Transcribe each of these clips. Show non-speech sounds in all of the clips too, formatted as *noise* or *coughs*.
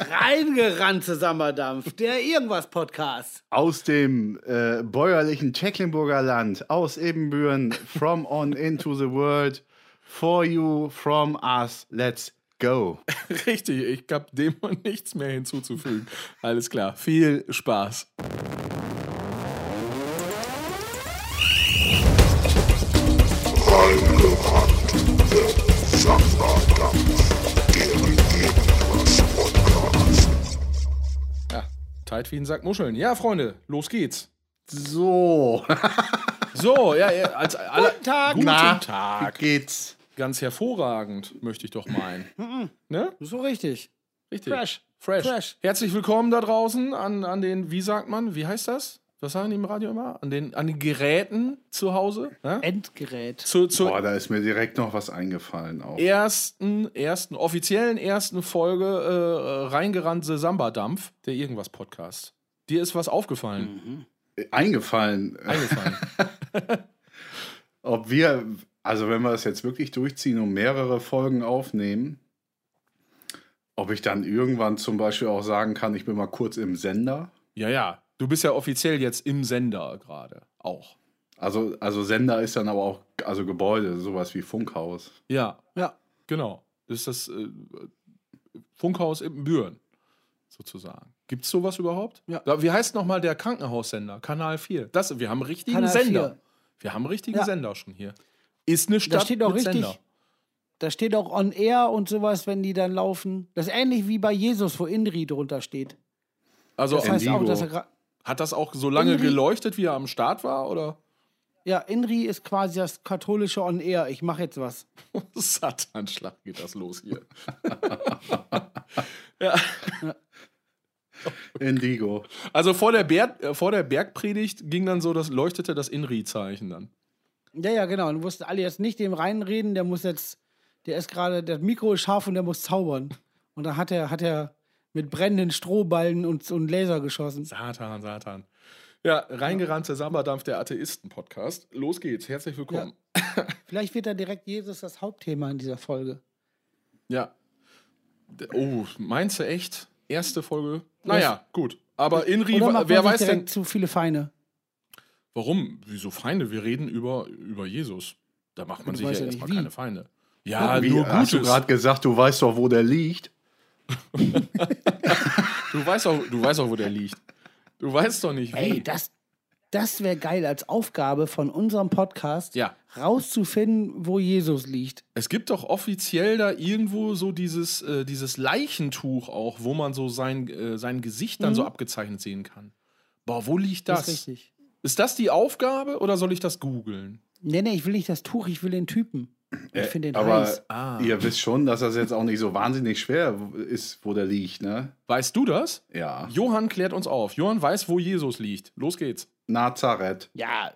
Reingerannt Zusammendampf, der Irgendwas-Podcast. Aus dem äh, bäuerlichen Tecklenburger Land, aus Ebenbüren, from on into the world, for you, from us, let's go. *laughs* Richtig, ich habe dem nichts mehr hinzuzufügen. Alles klar, viel Spaß. Ja, tight wie ein Sack Muscheln. Ja, Freunde, los geht's. So, *laughs* So, ja, ja als alle, Guten Tag. Guten Na, Tag. wie geht's? Ganz hervorragend, möchte ich doch meinen. ne? So richtig. Richtig. Fresh. Fresh. Fresh. Herzlich willkommen da draußen an, an den, wie sagt man, wie heißt das? Was sagen die im Radio immer? An den, an den Geräten zu Hause. Ja? Endgerät. Zu, zur Boah, da ist mir direkt noch was eingefallen auch. ersten, ersten, offiziellen ersten Folge äh, reingerannte Samba-Dampf, der Irgendwas-Podcast. Dir ist was aufgefallen, Eingefallen, äh, eingefallen. *laughs* ob wir, also wenn wir das jetzt wirklich durchziehen und mehrere Folgen aufnehmen, ob ich dann irgendwann zum Beispiel auch sagen kann, ich bin mal kurz im Sender. ja, ja. Du bist ja offiziell jetzt im Sender gerade. Auch. Also, also Sender ist dann aber auch, also Gebäude, sowas wie Funkhaus. Ja, Ja. genau. Das ist das äh, Funkhaus in Büren, sozusagen. Gibt es sowas überhaupt? Ja. Da- Wie heißt nochmal der Krankenhaussender? Kanal 4. Das, wir haben richtigen Kanal Sender. 4. Wir haben richtigen Ja. Sender schon hier. Ist eine Stadt steht auch mit richtig- Sender. Da steht auch on air und sowas, wenn die dann laufen. Das ist ähnlich wie bei Jesus, wo Indri drunter steht. Also Das heißt auch, dass er gra- hat das auch so lange Indri- geleuchtet, wie er am Start war? Oder? Ja, Indri ist quasi das katholische on air. Ich mache jetzt was. *laughs* Satanschlag geht das los hier. *laughs* ja. Indigo. Also vor der, Berg, äh, vor der Bergpredigt ging dann so, das leuchtete das Inri-Zeichen dann. Ja, ja, genau. Und wussten alle jetzt nicht dem reinreden, der muss jetzt, der ist gerade, das Mikro ist scharf und der muss zaubern. Und dann hat er, hat er mit brennenden Strohballen und, und Laser geschossen. Satan, Satan. Ja, reingerannte Samba-Dampf, der Atheisten-Podcast. Los geht's, herzlich willkommen. Vielleicht wird da direkt Jesus das Hauptthema in dieser Folge. Ja. Oh, meinst du echt? Erste Folge? Naja, gut. Aber Inri, Oder macht wer man weiß denn, zu viele Feinde? warum? Wieso Feinde? Wir reden über, über Jesus. Da macht man sich ja ja erstmal keine Feinde. Ja, Wie, nur hast du Gutes. gerade gesagt, du weißt doch, wo der liegt? *laughs* Du weißt auch, du weißt auch, wo der liegt. Du weißt doch nicht, wie. Ey, das, das wäre geil als Aufgabe von unserem Podcast, Ja. rauszufinden, wo Jesus liegt. Es gibt doch offiziell da irgendwo so dieses, äh, dieses Leichentuch auch, wo man so sein, äh, sein Gesicht dann so abgezeichnet sehen kann. Boah, wo liegt das? Das ist richtig. Ist das die Aufgabe oder soll ich das googeln? Nee, nee, ich will nicht das Tuch, ich will den Typen. Ich finde den Aber heiß. Ah. ihr wisst schon, dass das jetzt auch nicht so wahnsinnig schwer ist, wo der liegt, ne? Weißt du das? Ja. Johann klärt uns auf. Johann weiß, wo Jesus liegt. Los geht's. Nazareth. Ja,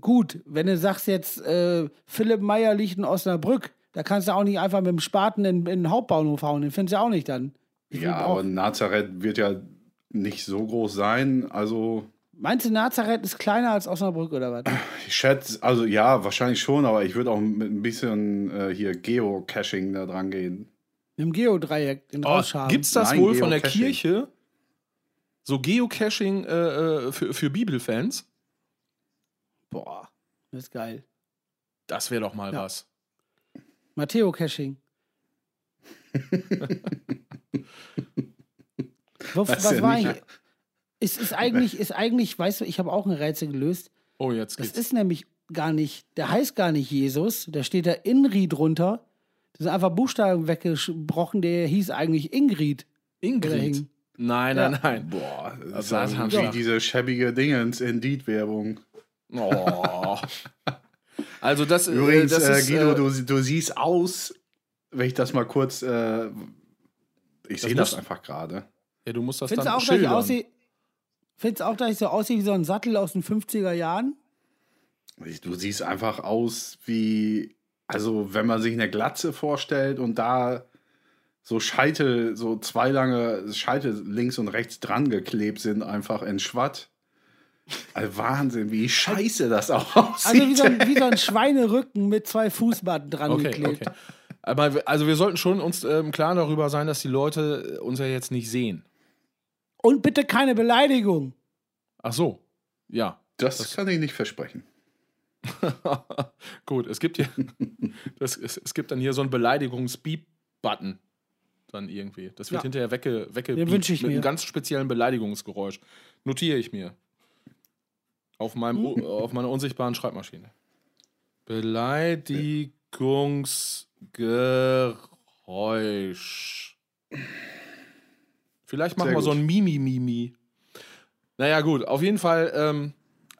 gut, wenn du sagst jetzt, äh, Philipp Meyer liegt in Osnabrück, da kannst du auch nicht einfach mit dem Spaten in, in den Hauptbahnhof hauen, den findest du auch nicht dann. Ich Ja, aber Nazareth wird ja nicht so groß sein. Also, Meinst du, Nazareth ist kleiner als Osnabrück oder was? ich schätze, also ja, wahrscheinlich schon, aber ich würde auch mit ein bisschen äh, hier Geocaching da dran gehen. Im Geodreieck, den Oh, Rausschaben. gibt's das Nein, wohl von der. Kirche? So Geocaching äh, äh, für, für Bibelfans? Boah, das ist geil. Das wäre doch mal Ja. was. Matteo-Caching. *laughs* was, was war eigentlich? Ist, ist eigentlich, ist eigentlich, weißt du, ich habe auch ein Rätsel gelöst. Oh, jetzt Das geht's. ist nämlich gar nicht, der heißt gar nicht Jesus, da steht da Inri drunter. Da sind einfach Buchstaben weggebrochen, der hieß eigentlich Ingrid. Ingrid. hing. Nein, Ja. nein, nein. Boah, das ist das haben wie diese schäbige Dingens Indeed-Werbung. Oh. Also das, äh, Übrigens, das äh, ist, Guido, äh, du, du siehst aus, wenn ich das mal kurz. Äh, ich sehe das einfach gerade. ja, du musst das Findest du dann auch, dass ich schildern. aussehe? Findest du auch, dass ich so aussehe wie so ein Sattel aus den 50er Jahren? Du siehst einfach aus wie. Also, wenn man sich eine Glatze vorstellt und da so Scheitel, so zwei lange Scheitel links und rechts dran geklebt sind, einfach in Schwatt. Also Wahnsinn, wie scheiße das auch aussieht. Also wie so ein, wie so ein Schweinerücken mit zwei Fußmatten dran Okay, geklebt. okay. Aber also wir sollten schon uns ähm, klar darüber sein, dass die Leute uns ja jetzt nicht sehen. Und bitte keine Beleidigung. Ach so. Ja. Das, kann ich nicht versprechen. *laughs* Gut, es gibt hier *laughs* das, es, es gibt dann hier so einen Beleidigungs-Beep-Button. Dann irgendwie. Das wird Ja. hinterher wegge, wegge Den wünsch ich mit mir. einem ganz speziellen Beleidigungsgeräusch. Notiere ich mir. Auf, meinem, *laughs* auf meiner unsichtbaren Schreibmaschine. Beleidigungsgeräusch. Vielleicht machen Sehr wir so gut. ein Mimi-Mimi. Naja, gut, auf jeden Fall. Ähm,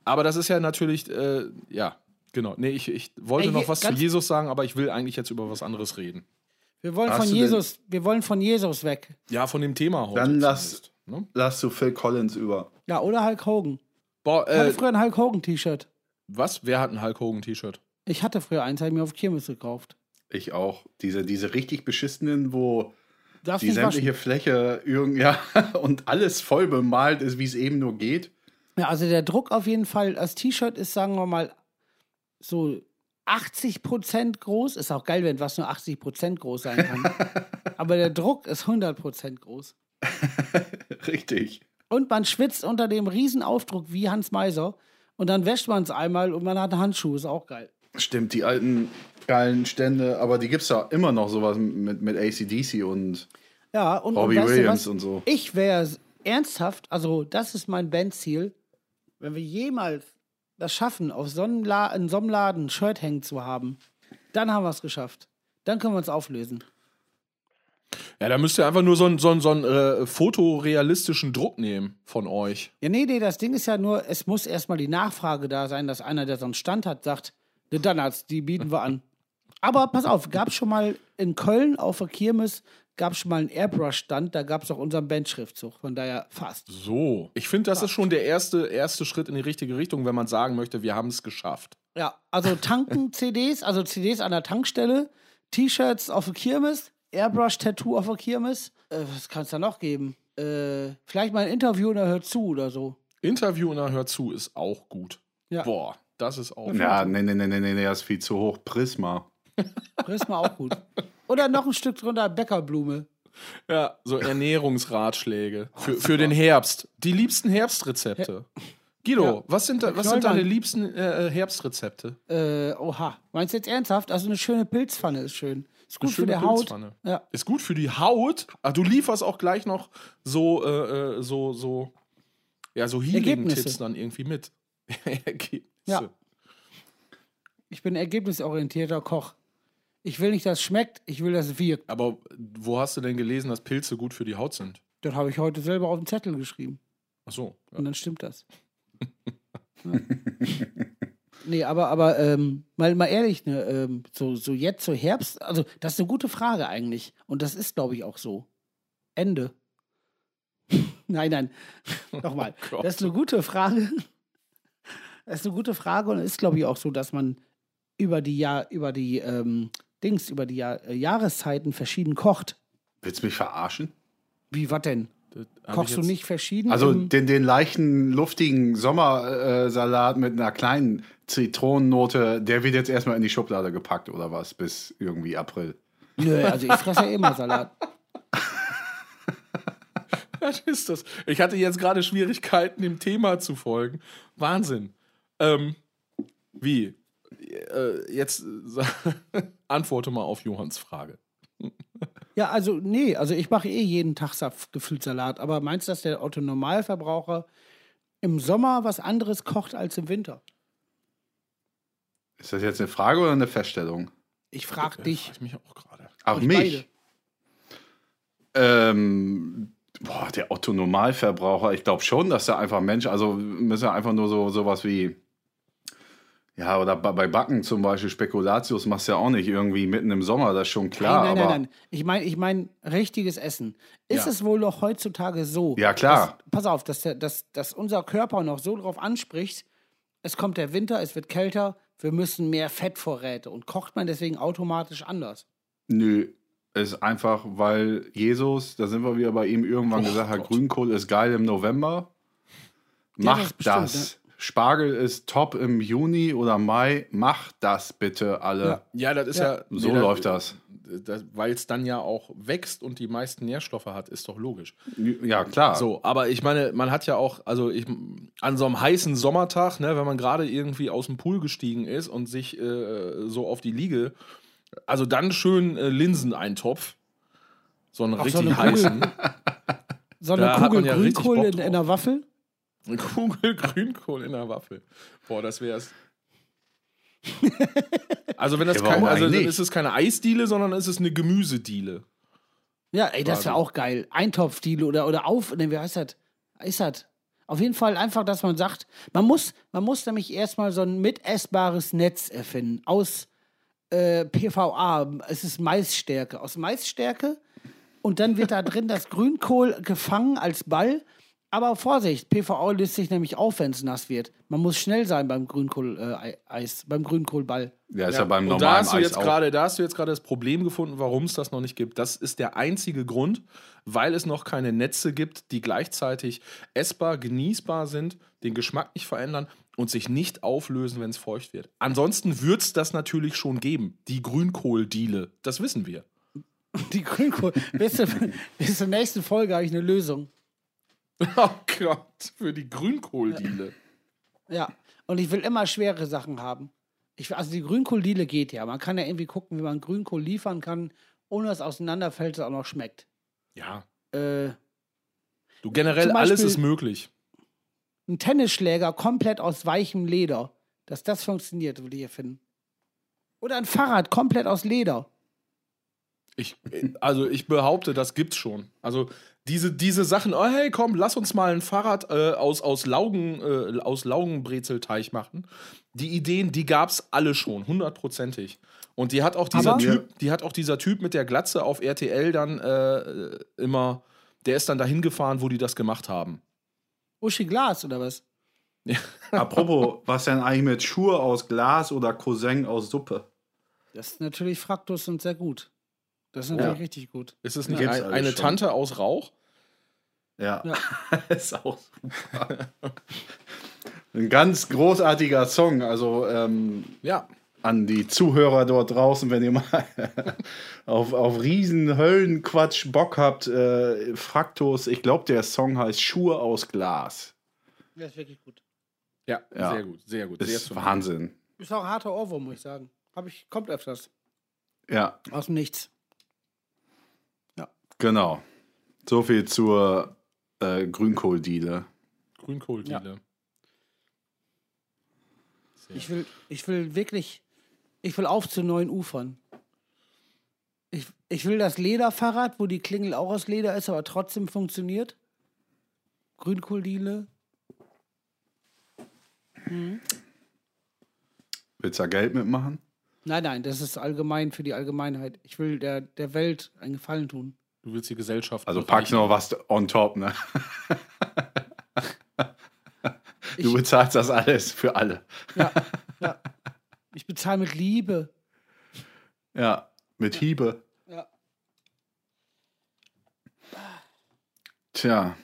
aber das ist ja natürlich, äh, ja, genau. Nee, ich, ich wollte Ey, noch was zu Jesus sagen, aber ich will eigentlich jetzt über was anderes reden. Wir wollen Hast von denn- Jesus, wir wollen von Jesus weg. Ja, von dem Thema heute. Dann lass- Ne? Lass du Phil Collins über. Ja, oder Hulk Hogan. Boah, Ich hatte äh, früher ein Hulk Hogan T-Shirt. was? Wer hat ein Hulk Hogan-T-Shirt? Ich hatte früher eins, habe ich mir auf Kirmes gekauft. Ich auch. Diese, diese richtig beschissenen, wo Darfst die sämtliche waschen. Fläche irgend, ja, *laughs* und alles voll bemalt ist, wie es eben nur geht. Ja, also der Druck auf jeden Fall, das T-Shirt ist, sagen wir mal, so 80% groß. Ist auch geil, wenn was nur 80% groß sein kann. *laughs* Aber der Druck ist 100% groß. *laughs* Richtig. Und man schwitzt unter dem Riesenaufdruck wie Hans Meiser. Und dann wäscht man es einmal und man hat Handschuhe. Ist auch geil. Stimmt, die alten geilen Stände, aber die gibt es ja immer noch sowas mit, mit ACDC und Ja, und, Robbie und weißt du Williams und so. Ich wäre ernsthaft, also das ist mein Bandziel, wenn wir jemals das schaffen, auf so einem La in so einem Laden ein Shirt hängen zu haben, dann haben wir es geschafft. Dann können wir uns auflösen. Ja, da müsst ihr einfach nur so einen so einen- so einen, äh, fotorealistischen Druck nehmen von euch. Ja, nee, nee, das Ding ist ja nur, es muss erstmal die Nachfrage da sein, dass einer, der so einen Stand hat, sagt, die Donuts, die bieten wir an. Aber pass auf, gab es schon mal in Köln auf der Kirmes, gab es schon mal einen Airbrush-Stand, da gab es auch unseren Bandschriftzug, von daher fast. So. Ich finde, das ist schon der erste, erste Schritt in die richtige Richtung, wenn man sagen möchte, wir haben es geschafft. Ja, also tanken *laughs* CDs, also CDs an der Tankstelle, T-Shirts auf der Kirmes, Airbrush-Tattoo auf der Kirmes. Äh, was kann es da noch geben? Äh, vielleicht mal ein Interview und er hört zu oder so. Interview und dann hört zu ist auch gut. Ja. Boah, das ist auch Ja, gut. nee, nee, nee, nee, nee, das ist viel zu hoch. Prisma. *laughs* Prisma auch gut. Oder noch ein Stück drunter Bäckerblume. Ja, so Ernährungsratschläge für, für den Herbst. Die liebsten Herbstrezepte. Guido, Ja. was sind, da, was sind deine liebsten äh, Herbstrezepte? Äh, oha. Meinst du jetzt ernsthaft? Also eine schöne Pilzpfanne ist schön. Ist gut für die Haut. Ja. Ist gut für die Haut. Ach, du lieferst auch gleich noch so, äh, äh, so, so, ja, so Healing-Tipps dann irgendwie mit. *laughs* Ja. Ich bin ergebnisorientierter Koch. Ich will nicht, dass es schmeckt, ich will, dass es wirkt. Aber wo hast du denn gelesen, dass Pilze gut für die Haut sind? Das habe ich heute selber auf den Zettel geschrieben. Ach so. Ja. Und dann stimmt das. *laughs* ja. Nee, aber, aber ähm, mal, mal ehrlich, ne, ähm, so, so jetzt, so Herbst, also das ist eine gute Frage eigentlich. Und das ist, glaube ich, auch so. Ende. *laughs* nein, nein. *laughs* Nochmal. Oh das ist eine gute Frage. Das ist eine gute Frage und es ist, glaube ich, auch so, dass man über die Jahr, über die ähm, Dings, über die Jahr, äh, Jahreszeiten verschieden kocht. Willst du mich verarschen? Wie, was denn? Kochst du nicht verschieden? Also den, den leichten, luftigen Sommersalat mit einer kleinen Zitronennote, der wird jetzt erstmal in die Schublade gepackt oder was, bis irgendwie April. Nö, also ich fresse ja immer Salat. *laughs* Was ist das? Ich hatte jetzt gerade Schwierigkeiten, dem Thema zu folgen. Wahnsinn. Ähm, wie? Äh, jetzt äh, *laughs* antworte mal auf Johanns Frage. Ja, also nee, also ich mache eh jeden Tag Saft gefüllt Salat, aber meinst du, dass der Otto Normalverbraucher im Sommer was anderes kocht als im Winter? Ist das jetzt eine Frage oder eine Feststellung? Ich frage Ja, dich. frag Ich mich auch gerade. Ach, euch mich? Ähm, boah, der Otto Normalverbraucher, ich glaube schon, dass er einfach Mensch, also müssen wir einfach nur so sowas wie, ja, oder bei Backen zum Beispiel, Spekulatius machst du ja auch nicht irgendwie mitten im Sommer, das ist schon klar. nein, nein, nein, nein. Ich meine, ich meine richtiges Essen. Ist Ja. es wohl doch heutzutage so? Ja, klar. Dass, pass auf, dass, der, dass, dass unser Körper noch so drauf anspricht, es kommt der Winter, es wird kälter, wir müssen mehr Fettvorräte und kocht man deswegen automatisch anders. Nö, ist einfach, weil Jesus, da sind wir wieder bei ihm, irgendwann Oh gesagt hat. Grünkohl ist geil im November. Ja, das Macht bestimmt, das. Spargel ist top im Juni oder Mai. Macht das bitte alle. Ja. Ja, das ist Ja. ja. So nee, läuft das. weil es dann ja auch wächst und die meisten Nährstoffe hat, ist doch logisch. Ja, klar. So, aber ich meine, man hat ja auch, also ich, an so einem heißen Sommertag, ne, wenn man gerade irgendwie aus dem Pool gestiegen ist und sich äh, so auf die Liege, also dann schön äh, Linseneintopf. So einen Ach, so richtig eine heißen. *laughs* So eine Da Kugel ja Grünkohl in, in der Waffel? Eine Kugel *laughs* Grünkohl in der Waffel. Boah, das wär's. Also wenn das Ja, kein, also ist es keine Eisdiele, sondern es ist eine Gemüsediele. Ja, ey, das wäre auch geil. Eintopfdiele oder, oder auf, ne, wie heißt das? Ist das? Auf jeden Fall einfach, dass man sagt, man muss, man muss nämlich erstmal so ein mitessbares Netz erfinden aus äh, PVA. Es ist Maisstärke. Aus Maisstärke und dann wird da drin das Grünkohl gefangen als Ball. Aber Vorsicht, PVA löst sich nämlich auf, wenn es nass wird. Man muss schnell sein beim Grünkohl-Eis, äh, beim Grünkohlball. ja, ist ja, beim Und da normalen hast du Eis jetzt auch. gerade, da hast du jetzt gerade das Problem gefunden, warum es das noch nicht gibt. Das ist der einzige Grund, weil es noch keine Netze gibt, die gleichzeitig essbar, genießbar sind, den Geschmack nicht verändern und sich nicht auflösen, wenn es feucht wird. Ansonsten wird es das natürlich schon geben. Die Grünkohldiele, das wissen wir. Die Grünkohl. bis, zur, *laughs* bis zur nächsten Folge habe ich eine Lösung. *laughs* Oh Gott, für die Grünkohldiele. Ja, und ich will immer schwere Sachen haben. Ich, also die Grünkohldiele geht ja. Man kann ja irgendwie gucken, wie man Grünkohl liefern kann, ohne dass es auseinanderfällt, es auch noch schmeckt. Ja. Äh, Du generell alles ist möglich. ein Tennisschläger komplett aus weichem Leder. Dass das funktioniert, würde ich erfinden. Oder ein Fahrrad komplett aus Leder. Ich, also ich behaupte, das gibt's schon. Also diese, diese Sachen, oh hey, komm, lass uns mal ein Fahrrad äh, aus, aus, Laugen, äh, aus Laugenbrezelteig machen. Die Ideen, die gab's alle schon, hundertprozentig. Und die hat auch dieser Aber- Typ, die hat auch dieser Typ mit der Glatze auf RTL dann äh, immer, der ist dann dahin gefahren, wo die das gemacht haben. Uschi Glas oder was? *laughs* Apropos, was denn eigentlich mit Schuhe aus Glas oder Cousin aus Suppe? Das ist natürlich Fraktus und sehr gut. Das ist natürlich richtig gut. Ist es nicht Gibt's ein, eine schon. Tante aus Rauch? Ja, Ja. *laughs* ist auch super. Ein ganz großartiger Song. Also ähm, Ja. an die Zuhörer dort draußen, wenn ihr mal *laughs* auf, auf riesen Höllenquatsch Bock habt, äh, Fraktus, ich glaube, der Song heißt Schuhe aus Glas. Das ist wirklich gut. Ja, Ja. sehr gut, sehr gut. Sehr Ist zum- Wahnsinn. Ist auch ein harter Ohrwurm, muss ich sagen. Hab ich, kommt öfters. Ja, Aus dem Nichts. Genau. So viel zur äh, Grünkohldiele. Grünkohldiele. Sehr Ich will, ich will wirklich, ich will auf zu neuen Ufern. Ich, ich will das Lederfahrrad, wo die Klingel auch aus Leder ist, aber trotzdem funktioniert. Grünkohldiele. Willst du da Geld mitmachen? Nein, nein, das ist allgemein für die Allgemeinheit. Ich will der, der Welt einen Gefallen tun. Du willst die Gesellschaft. Also bereichern. pack noch was on top, ne? *laughs* Ich, Du bezahlst das alles für alle. ja, ja. ich bezahle mit Liebe. Ja, mit Hiebe. Ja. Tja.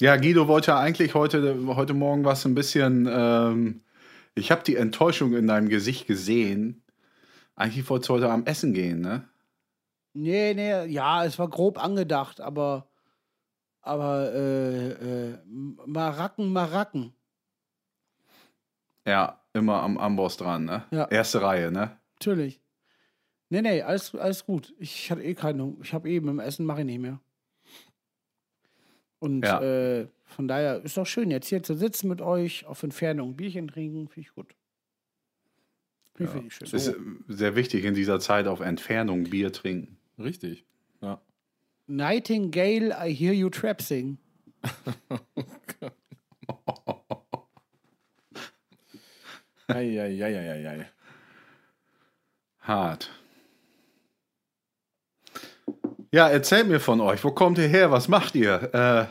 Ja, Guido wollte eigentlich heute, heute Morgen was ein bisschen. Ähm, ich habe die Enttäuschung in deinem Gesicht gesehen. Eigentlich wolltest du heute am Essen gehen, ne? Nee, nee, ja, es war grob angedacht, aber, aber äh, äh, Maracken, Maracken. Ja, immer am Amboss dran, ne? Ja. Erste Reihe, ne? Natürlich. Nee, nee, alles, alles gut. Ich hatte eh keine Hunger. Ich habe eben im Essen mache ich nicht mehr. Und Ja. äh, von daher ist doch schön, jetzt hier zu sitzen mit euch, auf Entfernung Bierchen trinken, finde ich gut. Finde ich wirklich schön. Ist äh, sehr wichtig in dieser Zeit auf Entfernung Bier trinken. Richtig. Ja. Nightingale, I hear you trap sing. Eieieiei. Hart. Ja, erzählt mir von euch. Wo kommt ihr her? Was macht ihr? Äh,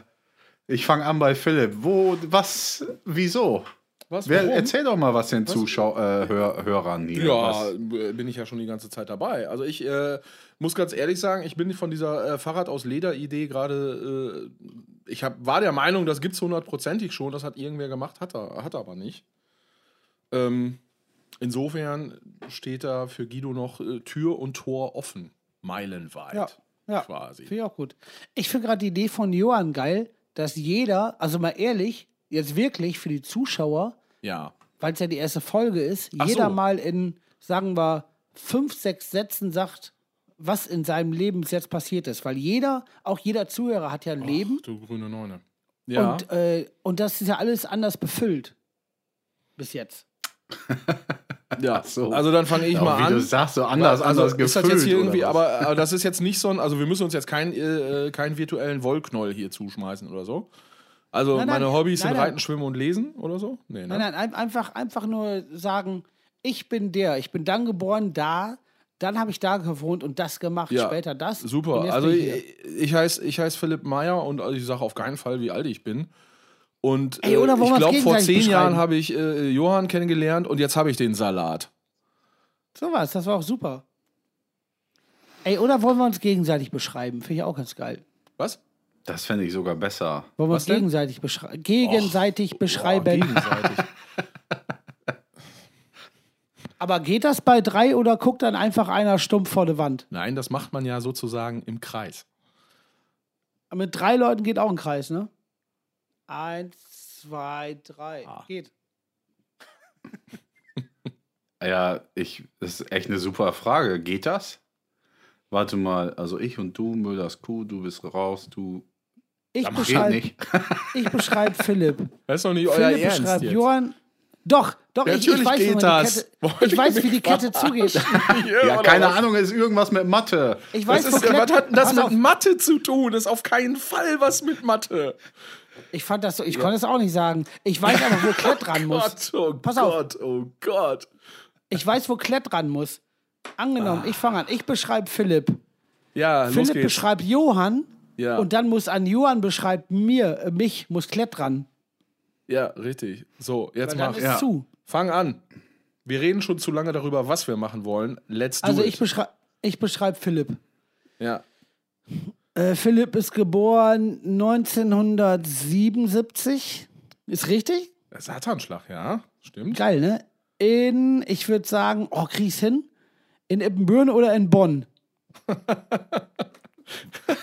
ich fange an bei Philipp. Wo, was, wieso? Was? Wer, erzähl doch mal was den Zuschau äh, Hör, Hörern hier. Ja, Was, b- bin ich ja schon die ganze Zeit dabei. Also ich äh, muss ganz ehrlich sagen, ich bin von dieser äh, Fahrrad aus Leder-Idee gerade, äh, ich hab, war der Meinung, das gibt es hundertprozentig schon, das hat irgendwer gemacht, hat er, hat er aber nicht. Ähm, insofern steht da für Guido noch äh, Tür und Tor offen. Meilenweit. Ja, ja. Quasi. Finde ich auch gut. Ich finde gerade die Idee von Johann geil, dass jeder, also mal ehrlich, jetzt wirklich für die Zuschauer, Ja. weil es ja die erste Folge ist, Ach jeder so. mal in, sagen wir, fünf, sechs Sätzen sagt, was in seinem Leben bis jetzt passiert ist. Weil jeder, auch jeder Zuhörer hat ja ein Leben Du grüne Neune. Ja. und, äh, und das ist ja alles anders befüllt. Bis jetzt. *laughs* ja. so. Also dann fange ich Auch mal wie an. du sagst, so anders, also anders ist das jetzt hier gefüllt, irgendwie, aber, aber das ist jetzt nicht so ein, also wir müssen uns jetzt keinen äh, keinen virtuellen Wollknoll hier zuschmeißen oder so. Also Nein, nein, meine Hobbys nein, sind nein. Reiten, Schwimmen und Lesen oder so? Nee, ne? Nein, nein, ein, einfach, einfach nur sagen, ich bin der, ich bin dann geboren da, dann habe ich da gewohnt und das gemacht, Ja, später das. Super. Also ich ich, heiße ich heiß Philipp Meyer und also ich sage auf keinen Fall, wie alt ich bin. Und Ey, oder äh, ich glaube, vor zehn Jahren habe ich äh, Johann kennengelernt und jetzt habe ich den Salat. So was, das war auch super. Ey, oder wollen wir uns gegenseitig beschreiben? Finde ich auch ganz geil. Was? Das fände ich sogar besser. Wollen wir Was uns gegenseitig, beschrei gegenseitig Boah, beschreiben? gegenseitig. *laughs* Aber geht das bei drei oder guckt dann einfach einer stumpf vor die Wand? Nein, das macht man ja sozusagen im Kreis. Mit drei Leuten geht auch ein Kreis, ne? Eins, zwei, drei. Ah. Geht. *laughs* Ja, ich, das ist echt eine super Frage. Geht das? Warte mal, also ich und du, Müllers Kuh, du bist raus, du. Ich beschreibe *laughs* ich beschreib Philipp. Das ist doch nicht euer Philipp Ernst beschreibt jetzt. Johann. Doch, doch, Ja, ich, ich natürlich weiß, geht das. Kette, ich weiß, wie die Kette zugeht. *laughs* Ja, keine was? Ahnung, ist irgendwas mit Mathe. Ich Was, weiß, wo ist, was Klett- hat denn das mit auf, Mathe zu tun? Das ist auf keinen Fall was mit Mathe. Ich fand das so, ich konnte es auch nicht sagen. Ich weiß aber, wo Klett ran *laughs* muss. Gott, oh Pass auf. Gott, oh Gott. Ich weiß, wo Klett ran muss. Angenommen, ich fange an. Ich beschreibe Philipp. Ja, los Philipp beschreibt Johann. Ja. Und dann muss an Johann beschreibt mir, äh, mich, muss Klett ran. Ja, richtig. So, jetzt Weil dann mach. ist ja. zu. Fang an. Wir reden schon zu lange darüber, was wir machen wollen. Let's do Also ich beschreibe ich beschreib Philipp. ja. Äh, Philipp ist geboren 1977. Ist richtig? Satanschlag, ja. Stimmt. Geil, ne? In, ich würde sagen, oh, krieg's hin. In Ippenbüren oder in Bonn? *laughs*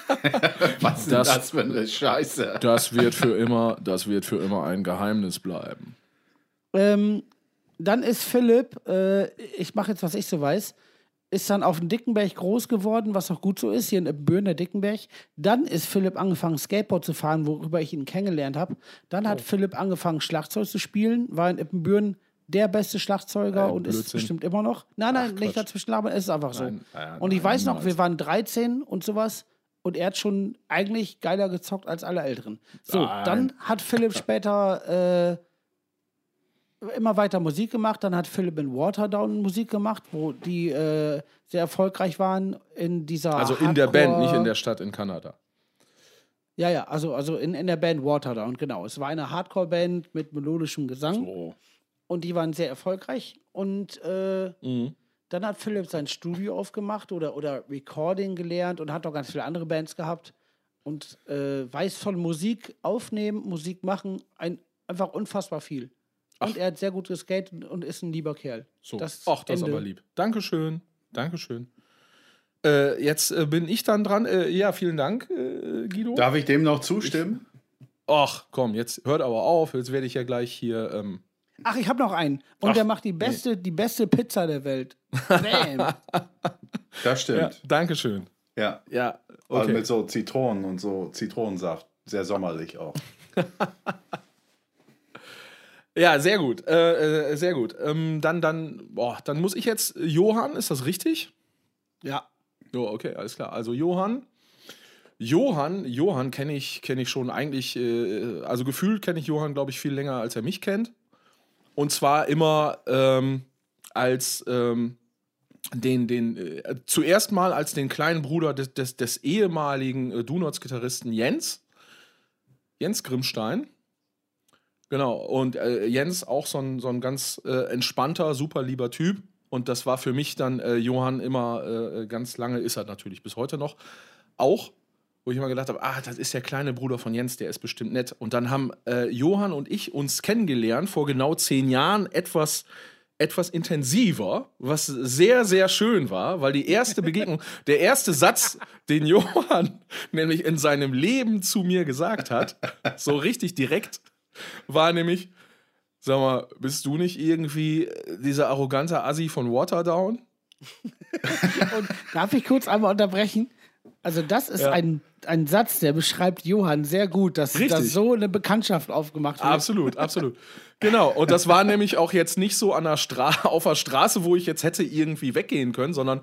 *laughs* Was ist Das- das, für eine Scheiße? Das wird für immer, das wird für immer ein Geheimnis bleiben. Ähm, dann ist Philipp, äh, ich mache jetzt, was ich so weiß, ist dann auf dem Dickenberg groß geworden, was auch gut so ist, hier in Ippenbüren, der Dickenberg. Dann ist Philipp angefangen, Skateboard zu fahren, worüber ich ihn kennengelernt habe. Dann Oh. hat Philipp angefangen, Schlagzeug zu spielen, war in Ippenbüren der beste Schlagzeuger Äh, und ist Blödsinn. bestimmt immer noch. Nein, nein, Ach, nicht Quatsch. dazwischen labern, es ist einfach so. Nein, äh, und ich nein, weiß noch, wir waren 13 und sowas und er hat schon eigentlich geiler gezockt als alle Älteren. So, Nein. dann hat Philipp später äh, immer weiter Musik gemacht. Dann hat Philipp in Waterdown Musik gemacht, wo die äh, sehr erfolgreich waren in dieser. Also in der Band, nicht in der Stadt in Kanada. Ja, ja, also, also in, in der Band Waterdown, genau. Es war eine Hardcore-Band mit melodischem Gesang So. und die waren sehr erfolgreich. Und äh, Mhm. Dann hat Philipp sein Studio aufgemacht oder, oder Recording gelernt und hat auch ganz viele andere Bands gehabt und äh, weiß von Musik aufnehmen, Musik machen, ein, einfach unfassbar viel. Und er hat sehr gut geskatet und- ist ein lieber Kerl. So. Das Ach, das ist Ende. aber lieb. Dankeschön. Dankeschön. Äh, jetzt äh, bin ich dann dran. Äh, ja, vielen Dank, äh, Guido. Darf ich dem noch zustimmen? Ach, komm, jetzt hört aber auf. Jetzt werde ich ja gleich hier. Ähm, Ach, ich habe noch einen. Und Ach, der macht die beste, die beste Pizza der Welt. Bam. *laughs* Das ja, stimmt. Dankeschön. Ja. Ja, Also okay. mit so Zitronen und so Zitronensaft. Sehr sommerlich auch. *laughs* Ja, sehr gut. Äh, äh, sehr gut. Ähm, dann, dann, boah, dann muss ich jetzt. Johann, ist das richtig? ja. Ja, okay, alles klar. Also Johann. Johann, Johann kenne ich, kenn ich schon eigentlich, äh, also gefühlt kenne ich Johann, glaube ich, viel länger, als er mich kennt. Und zwar immer ähm, als ähm, den, den, äh, zuerst mal als den kleinen Bruder des, des, des ehemaligen äh, Donuts-Gitarristen Jens. Jens Grimmstein. Genau, und äh, Jens auch so ein, so ein ganz äh, entspannter, super lieber Typ. Und das war für mich dann äh, Johann immer äh, ganz lange, ist er natürlich bis heute noch, auch, wo ich immer gedacht habe, ah, das ist der kleine Bruder von Jens, der ist bestimmt nett. Und dann haben äh, Johann und ich uns kennengelernt vor genau zehn Jahren, etwas etwas intensiver, was sehr, sehr schön war, weil die erste Begegnung, *laughs* der erste Satz, den Johann nämlich in seinem Leben zu mir gesagt hat, so richtig direkt, war nämlich, sag mal, bist du nicht irgendwie dieser arrogante Assi von Waterdown? Und darf ich kurz einmal unterbrechen? Also, das ist Ja. ein, ein Satz, der beschreibt Johann sehr gut, dass, dass so eine Bekanntschaft aufgemacht wird. Absolut, absolut. Genau, und das war nämlich auch jetzt nicht so an der Stra *laughs* auf der Straße, wo ich jetzt hätte irgendwie weggehen können, sondern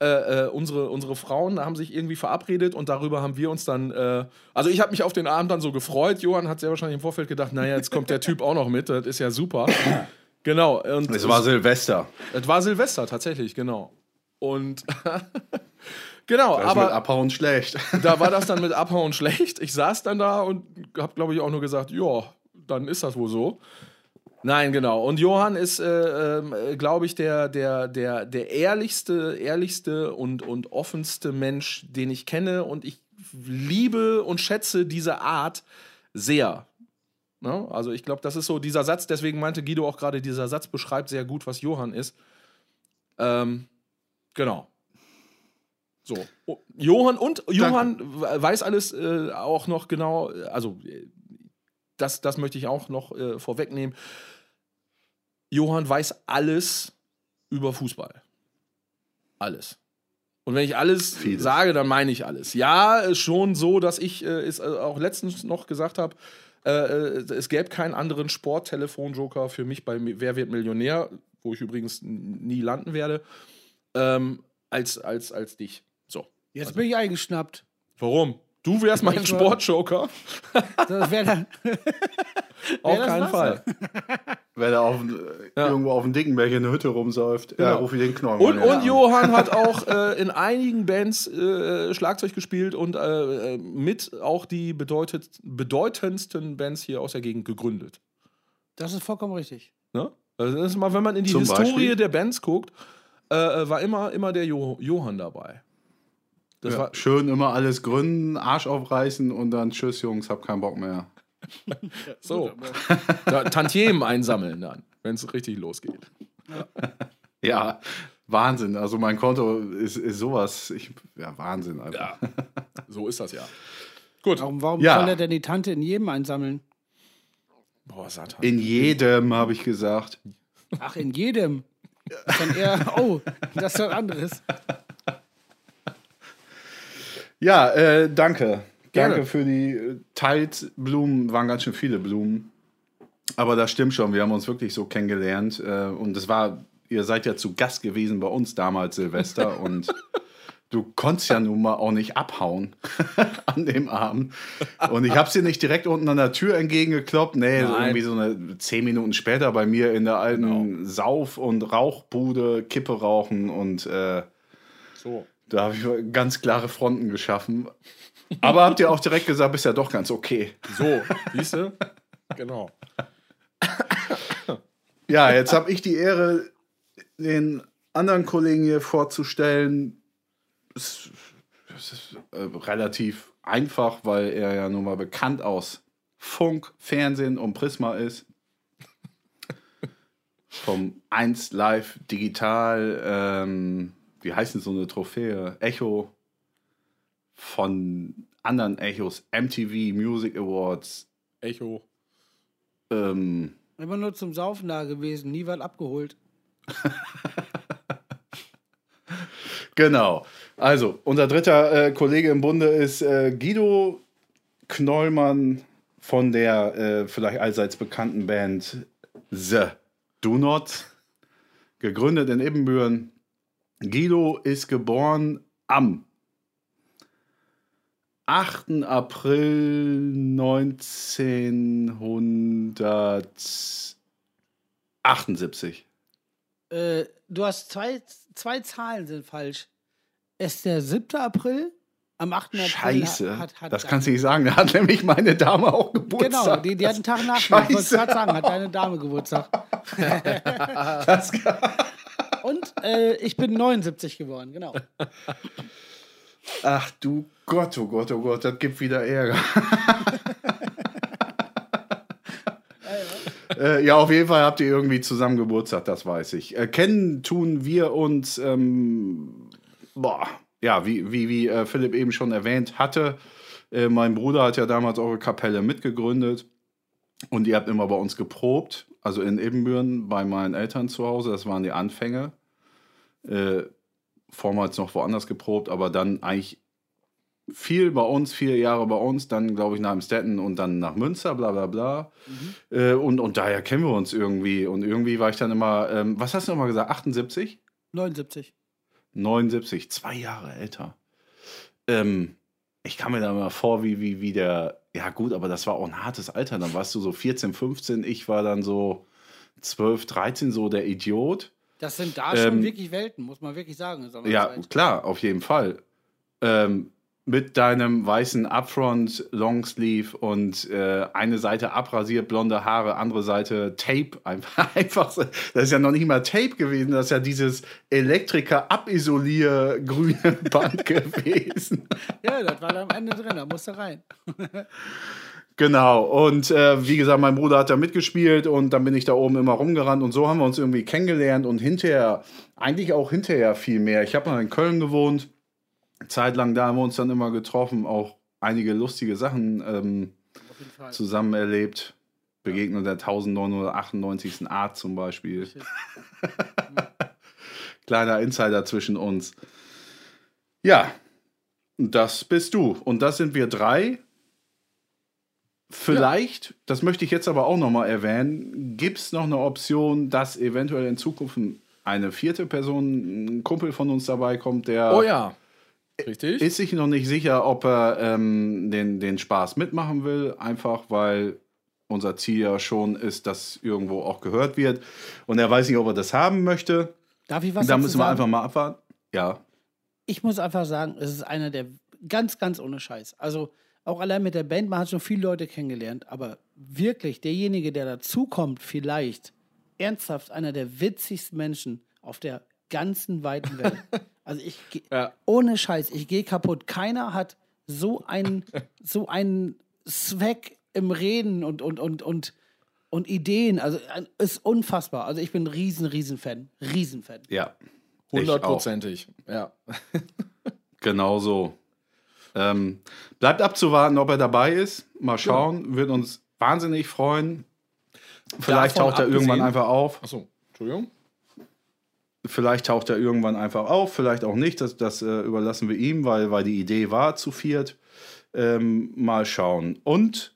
äh, äh, unsere, unsere Frauen haben sich irgendwie verabredet und darüber haben wir uns dann, äh, also ich habe mich auf den Abend dann so gefreut. Johann hat sehr wahrscheinlich im Vorfeld gedacht, naja, jetzt kommt der Typ auch noch mit, das ist ja super. Genau. Und Es war Silvester. es war Silvester tatsächlich, genau. Und *laughs* genau, Das ist aber mit Abhauen schlecht. *laughs* da war das dann mit Abhauen schlecht. Ich saß dann da und habe, glaube ich, auch nur gesagt, ja, dann ist das wohl so. Nein, genau. Und Johann ist, äh, ähm, äh, glaube ich, der, der, der, der ehrlichste, ehrlichste und, und offenste Mensch, den ich kenne. Und ich liebe und schätze diese Art sehr. Ne? Also ich glaube, das ist so dieser Satz, deswegen meinte Guido auch gerade, dieser Satz beschreibt sehr gut, was Johann ist. Ähm, genau. So. Oh, Johann und Johann we- weiß alles äh, auch noch genau, äh, also äh, das, das möchte ich auch noch äh, vorwegnehmen. Johann weiß alles über Fußball. Alles. Und wenn ich alles Vieles. sage, dann meine ich alles. Ja, schon so, dass ich äh, es äh, auch letztens noch gesagt habe, äh, es gäbe keinen anderen Sporttelefon-Joker für mich bei Wer wird Millionär, wo ich übrigens nie landen werde, ähm, als, als, als dich. Jetzt bin ich eingeschnappt. Warum? Du wärst mein Ich Sportjoker? *laughs* Das wäre dann. *laughs* Auf keinen? Fall. *laughs* Wenn er auf, Ja. irgendwo auf dem Dickenberg in der Hütte rumsäuft, ja, Genau. ruf ich den Knoll Und, und an. Johann hat auch äh, in einigen Bands äh, Schlagzeug gespielt und äh, äh, mit auch die bedeutet, bedeutendsten Bands hier aus der Gegend gegründet. Das ist vollkommen richtig. Ne? Also das ist mal, wenn man in die Zum Historie Beispiel? der Bands guckt, äh, äh, war immer, immer der jo Johann dabei. Das Ja, war, schön immer alles gründen, Arsch aufreißen und dann tschüss Jungs, hab keinen Bock mehr. *laughs* so. Da, Tantiemen einsammeln dann, wenn es richtig losgeht. Ja, Wahnsinn. Also mein Konto ist, ist sowas. Ich, ja, Wahnsinn. Alter. Ja, so ist das ja. Gut. Warum, warum Ja. soll er denn die Tante in jedem einsammeln? Boah, Satan. In jedem, habe ich gesagt. Ach, in jedem. Dann eher, oh, das ist was anderes. Ja, äh, danke. Gerne. Danke für die äh, teils Blumen, waren ganz schön viele Blumen. Aber das stimmt schon, wir haben uns wirklich so kennengelernt. Äh, und es war, ihr seid ja zu Gast gewesen bei uns damals, Silvester. *laughs* und du konntest ja nun mal auch nicht abhauen *laughs* an dem Abend. Und ich habe sie nicht direkt unten an der Tür entgegengekloppt. Nee, Nein. irgendwie so eine zehn Minuten später bei mir in der alten Sauf- und Rauchbude, Kippe rauchen und äh, So. Da habe ich ganz klare Fronten geschaffen. Aber habt ihr auch direkt gesagt, ist ja doch ganz okay. So, siehst du? Genau. Ja, jetzt habe ich die Ehre, den anderen Kollegen hier vorzustellen. Es, es ist äh, relativ einfach, weil er ja nun mal bekannt aus Funk, Fernsehen und Prisma ist. Vom 1 Live Digital, ähm, wie heißt denn so eine Trophäe? Echo. Von anderen Echos, MTV Music Awards. Echo. Ähm, Immer nur zum Saufen da gewesen, nie was abgeholt. *laughs* Genau. Also, unser dritter äh, Kollege im Bunde ist äh, Guido Knollmann von der äh, vielleicht allseits bekannten Band The Do Not, gegründet in Ibbenbüren. Guido ist geboren am 8. April 1978. Äh, du hast zwei, zwei Zahlen sind falsch. Es ist der 7. April. Am 8. April Scheiße, hat, hat das kannst du nicht sagen. Da hat nämlich meine Dame auch Geburtstag. Genau, die, die hat einen Tag nach. Ich wollte gerade sagen, hat deine Dame Geburtstag. *laughs* Das, Und äh, ich bin 79 geworden, genau. ach du Gott, oh Gott, oh Gott, das gibt wieder Ärger. *laughs* äh, ja, auf jeden Fall habt ihr irgendwie zusammen Geburtstag, das weiß ich. Äh, kennen tun wir uns, ähm, boah, ja, wie, wie, wie äh, Philipp eben schon erwähnt hatte. Äh, mein Bruder hat ja damals eure Kapelle mitgegründet und ihr habt immer bei uns geprobt, also in Ibbenbüren bei meinen Eltern zu Hause. Das waren die Anfänge. Äh, vormals noch woanders geprobt, aber dann eigentlich viel bei uns, vier Jahre bei uns, dann glaube ich nach Amstetten und dann nach Münster, bla bla bla. Mhm. Äh, und, und daher kennen wir uns irgendwie. Und irgendwie war ich dann immer, ähm, was hast du nochmal gesagt, 78? 79. 79, zwei Jahre älter. Ähm, ich kam mir da immer vor, wie, wie, wie der, ja gut, aber das war auch ein hartes Alter. Dann warst du so 14, 15, ich war dann so 12, 13, so der Idiot. Das sind da schon ähm, wirklich Welten, muss man wirklich sagen. Ja, klar, auf jeden Fall. Ähm, mit deinem weißen Upfront Longsleeve und äh, eine Seite abrasiert, blonde Haare, andere Seite Tape. *laughs* Einfach, einfach, das ist ja noch nicht mal Tape gewesen, das ist ja dieses Elektriker abisolier grüne *laughs* Band *laughs* gewesen. Ja, das war da am Ende drin, da musste rein. Genau, und äh, wie gesagt, mein Bruder hat da mitgespielt und dann bin ich da oben immer rumgerannt und so haben wir uns irgendwie kennengelernt und hinterher, eigentlich auch hinterher viel mehr. Ich habe mal in Köln gewohnt zeitlang da haben wir uns dann immer getroffen, auch einige lustige Sachen ähm, zusammen erlebt. Begegnung der 1998. Art zum Beispiel. *laughs* Kleiner Insider zwischen uns. Ja, das bist du. Und das sind wir drei. Vielleicht, ja. das möchte ich jetzt aber auch nochmal erwähnen, gibt es noch eine Option, dass eventuell in Zukunft eine vierte Person, ein Kumpel von uns dabei kommt, der oh ja. Richtig. Ist sich noch nicht sicher, ob er ähm, den, den Spaß mitmachen will, einfach weil unser Ziel ja schon ist, dass irgendwo auch gehört wird. Und er weiß nicht, ob er das haben möchte. Darf ich was Da müssen wir sagen? einfach mal abwarten. Ja. Ich muss einfach sagen, es ist einer der ganz, ganz ohne Scheiß. Also auch allein mit der Band, man hat schon viele Leute kennengelernt, aber wirklich derjenige, der dazukommt, vielleicht ernsthaft einer der witzigsten Menschen auf der ganzen weiten Welt. *laughs* Also ich ja. ohne Scheiß, ich gehe kaputt. Keiner hat so einen *laughs* so einen Zweck im Reden und und und und und Ideen. Also ist unfassbar. Also ich bin ein riesen riesen Fan, riesen Fan. Ja. Hundertprozentig. Ja. *laughs* genau so. Ähm, bleibt abzuwarten, ob er dabei ist. Mal schauen. Ja. Wird uns wahnsinnig freuen. Vielleicht Davon taucht er irgendwann einfach auf. Achso, Entschuldigung. Vielleicht taucht er irgendwann einfach auf, vielleicht auch nicht. Das, das äh, überlassen wir ihm, weil, weil die Idee war zu viert. Ähm, mal schauen. Und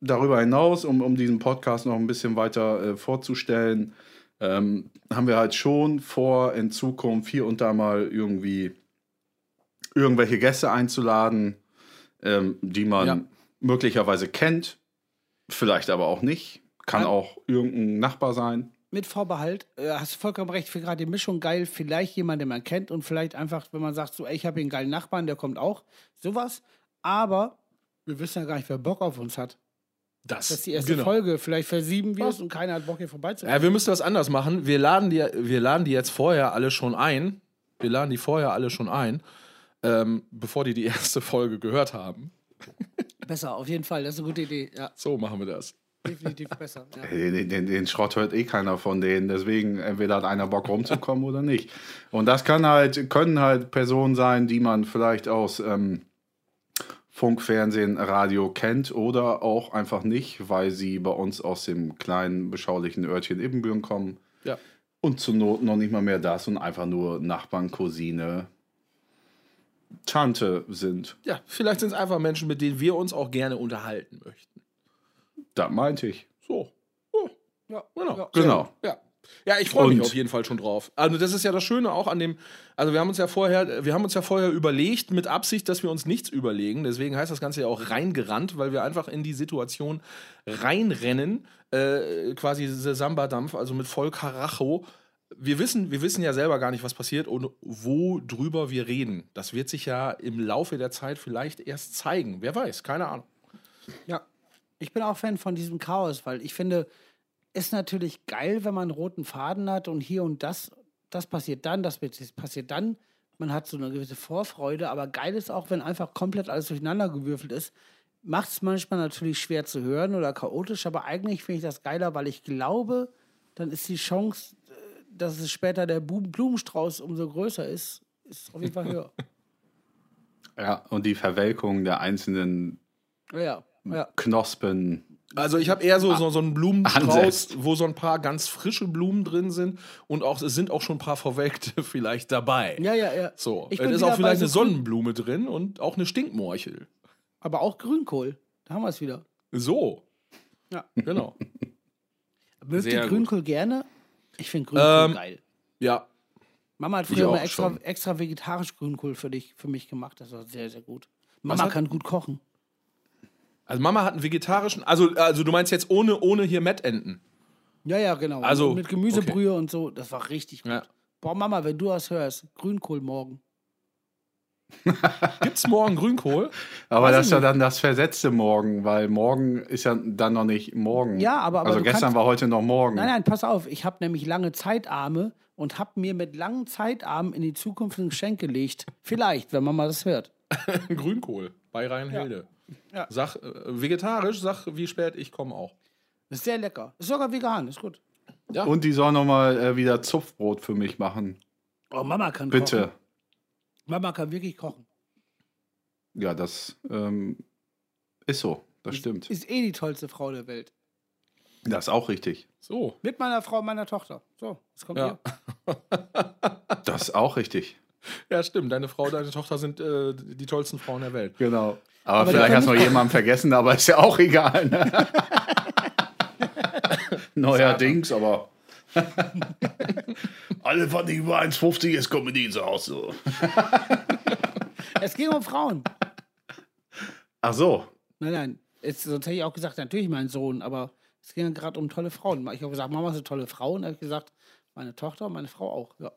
darüber hinaus, um, um diesen Podcast noch ein bisschen weiter äh, vorzustellen, ähm, haben wir halt schon vor, in Zukunft hier und da mal irgendwie irgendwelche Gäste einzuladen, ähm, die man ja. möglicherweise kennt, vielleicht aber auch nicht. Kann ja. auch irgendein Nachbar sein mit Vorbehalt, äh, hast du vollkommen recht, für gerade die Mischung geil, vielleicht jemand, den man kennt und vielleicht einfach, wenn man sagt, so, ey, ich habe hier einen geilen Nachbarn, der kommt auch, sowas. Aber wir wissen ja gar nicht, wer Bock auf uns hat. Das, das ist die erste genau. Folge. Vielleicht versieben wir es und keiner hat Bock, hier vorbeizukommen. Ja, wir müssen das anders machen. Wir laden, die, wir laden die jetzt vorher alle schon ein. Wir laden die vorher alle schon ein, ähm, bevor die die erste Folge gehört haben. Besser, auf jeden Fall. Das ist eine gute Idee. Ja. So machen wir das definitiv besser. Ja. Den, den, den, Schrott hört eh keiner von denen. Deswegen entweder hat einer Bock rumzukommen oder nicht. Und das kann halt, können halt Personen sein, die man vielleicht aus ähm, Funk, Fernsehen, Radio kennt oder auch einfach nicht, weil sie bei uns aus dem kleinen, beschaulichen Örtchen Ibbenbüren kommen. Ja. Und zur Not noch nicht mal mehr das und einfach nur Nachbarn, Cousine, Tante sind. Ja, vielleicht sind es einfach Menschen, mit denen wir uns auch gerne unterhalten möchten. Das meinte ich. So. Oh. Ja, genau. Ja. genau. Ja. Ja, ich freue mich auf jeden Fall schon drauf. Also das ist ja das Schöne auch an dem, also wir haben uns ja vorher, wir haben uns ja vorher überlegt mit Absicht, dass wir uns nichts überlegen. Deswegen heißt das Ganze ja auch reingerannt, weil wir einfach in die Situation reinrennen, äh, quasi Samba-Dampf, also mit voll Karacho. Wir wissen, wir wissen ja selber gar nicht, was passiert und wo drüber wir reden. Das wird sich ja im Laufe der Zeit vielleicht erst zeigen. Wer weiß, keine Ahnung. Ja, ich bin auch Fan von diesem Chaos, weil ich finde, ist natürlich geil, wenn man einen roten Faden hat und hier und das, das passiert dann, das passiert dann. Man hat so eine gewisse Vorfreude, aber geil ist auch, wenn einfach komplett alles durcheinander gewürfelt ist. macht es manchmal natürlich schwer zu hören oder chaotisch, aber eigentlich finde ich das geiler, weil ich glaube, dann ist die Chance, dass es später der Blumenstrauß umso größer ist, ist auf jeden Fall höher. *laughs* Ja, und die Verwelkung der einzelnen ja, ja. Knospen. Also ich habe eher so, so, so einen Blumenstrauß, Ansetzt. wo so ein paar ganz frische Blumen drin sind und auch es sind auch schon ein paar verwelkte *laughs* vielleicht dabei. Ja, ja, ja. So, Ich es ist auch vielleicht eine so grün- Sonnenblume drin und auch eine Stinkmorchel. Aber auch Grünkohl. Da haben wir es wieder. So. Ja. Genau. Mögt ihr gut. Grünkohl gerne? Ich finde Grünkohl Ähm, geil. Ja. Mama hat früher mal extra, extra vegetarisch Grünkohl für dich, für mich gemacht. Das war sehr, sehr gut. Mama kann gut kochen. Also Mama hat einen vegetarischen, also, also du meinst jetzt ohne, ohne hier Mettenten. Ja, ja, genau. Also, mit Gemüsebrühe und so. Das war richtig gut. Ja. Boah, Mama, wenn du das hörst, Grünkohl morgen. *laughs* Gibt's morgen Grünkohl? Aber Weiß das ist ja dann das versetzte Morgen, weil morgen ist ja dann noch nicht morgen. Ja, aber- aber also du gestern kannst- war heute noch morgen. Nein, nein, pass auf. Ich habe nämlich lange Zeitarme und habe mir mit langen Zeitarmen in die Zukunft ein Geschenk gelegt. Vielleicht, wenn Mama das hört. *laughs* Grünkohl bei Rheinhelde. Ja. Sag äh, vegetarisch, sag wie spät ich komme auch. Ist sehr lecker. Ist sogar vegan, ist gut. Ja. Und die soll noch mal äh, wieder Zupfbrot für mich machen. Oh, Mama kann Bitte. kochen. Mama kann wirklich kochen. Ja, das ähm, ist so. Das stimmt. Ist eh die tollste Frau der Welt. Das ist auch richtig. So. Mit meiner Frau und meiner Tochter. So, jetzt kommt Ja. ihr. *laughs* Das ist auch richtig. Ja, stimmt. Deine Frau, deine Tochter sind äh, die tollsten Frauen der Welt. Genau. Aber, Aber vielleicht hast du noch jemanden vergessen, aber ist ja auch egal. Ne? *laughs* Neuerdings, aber. *laughs* Alle, was nicht über 1,50 ist, kommen mit ihnen so aus. *laughs* So. Es ging um Frauen. Ach so. Nein, nein. Jetzt, sonst hätte ich auch gesagt, natürlich mein Sohn, aber es ging gerade um tolle Frauen. Ich habe gesagt, Mama ist eine tolle Frau und habe ich gesagt, meine Tochter und meine Frau auch. Ja.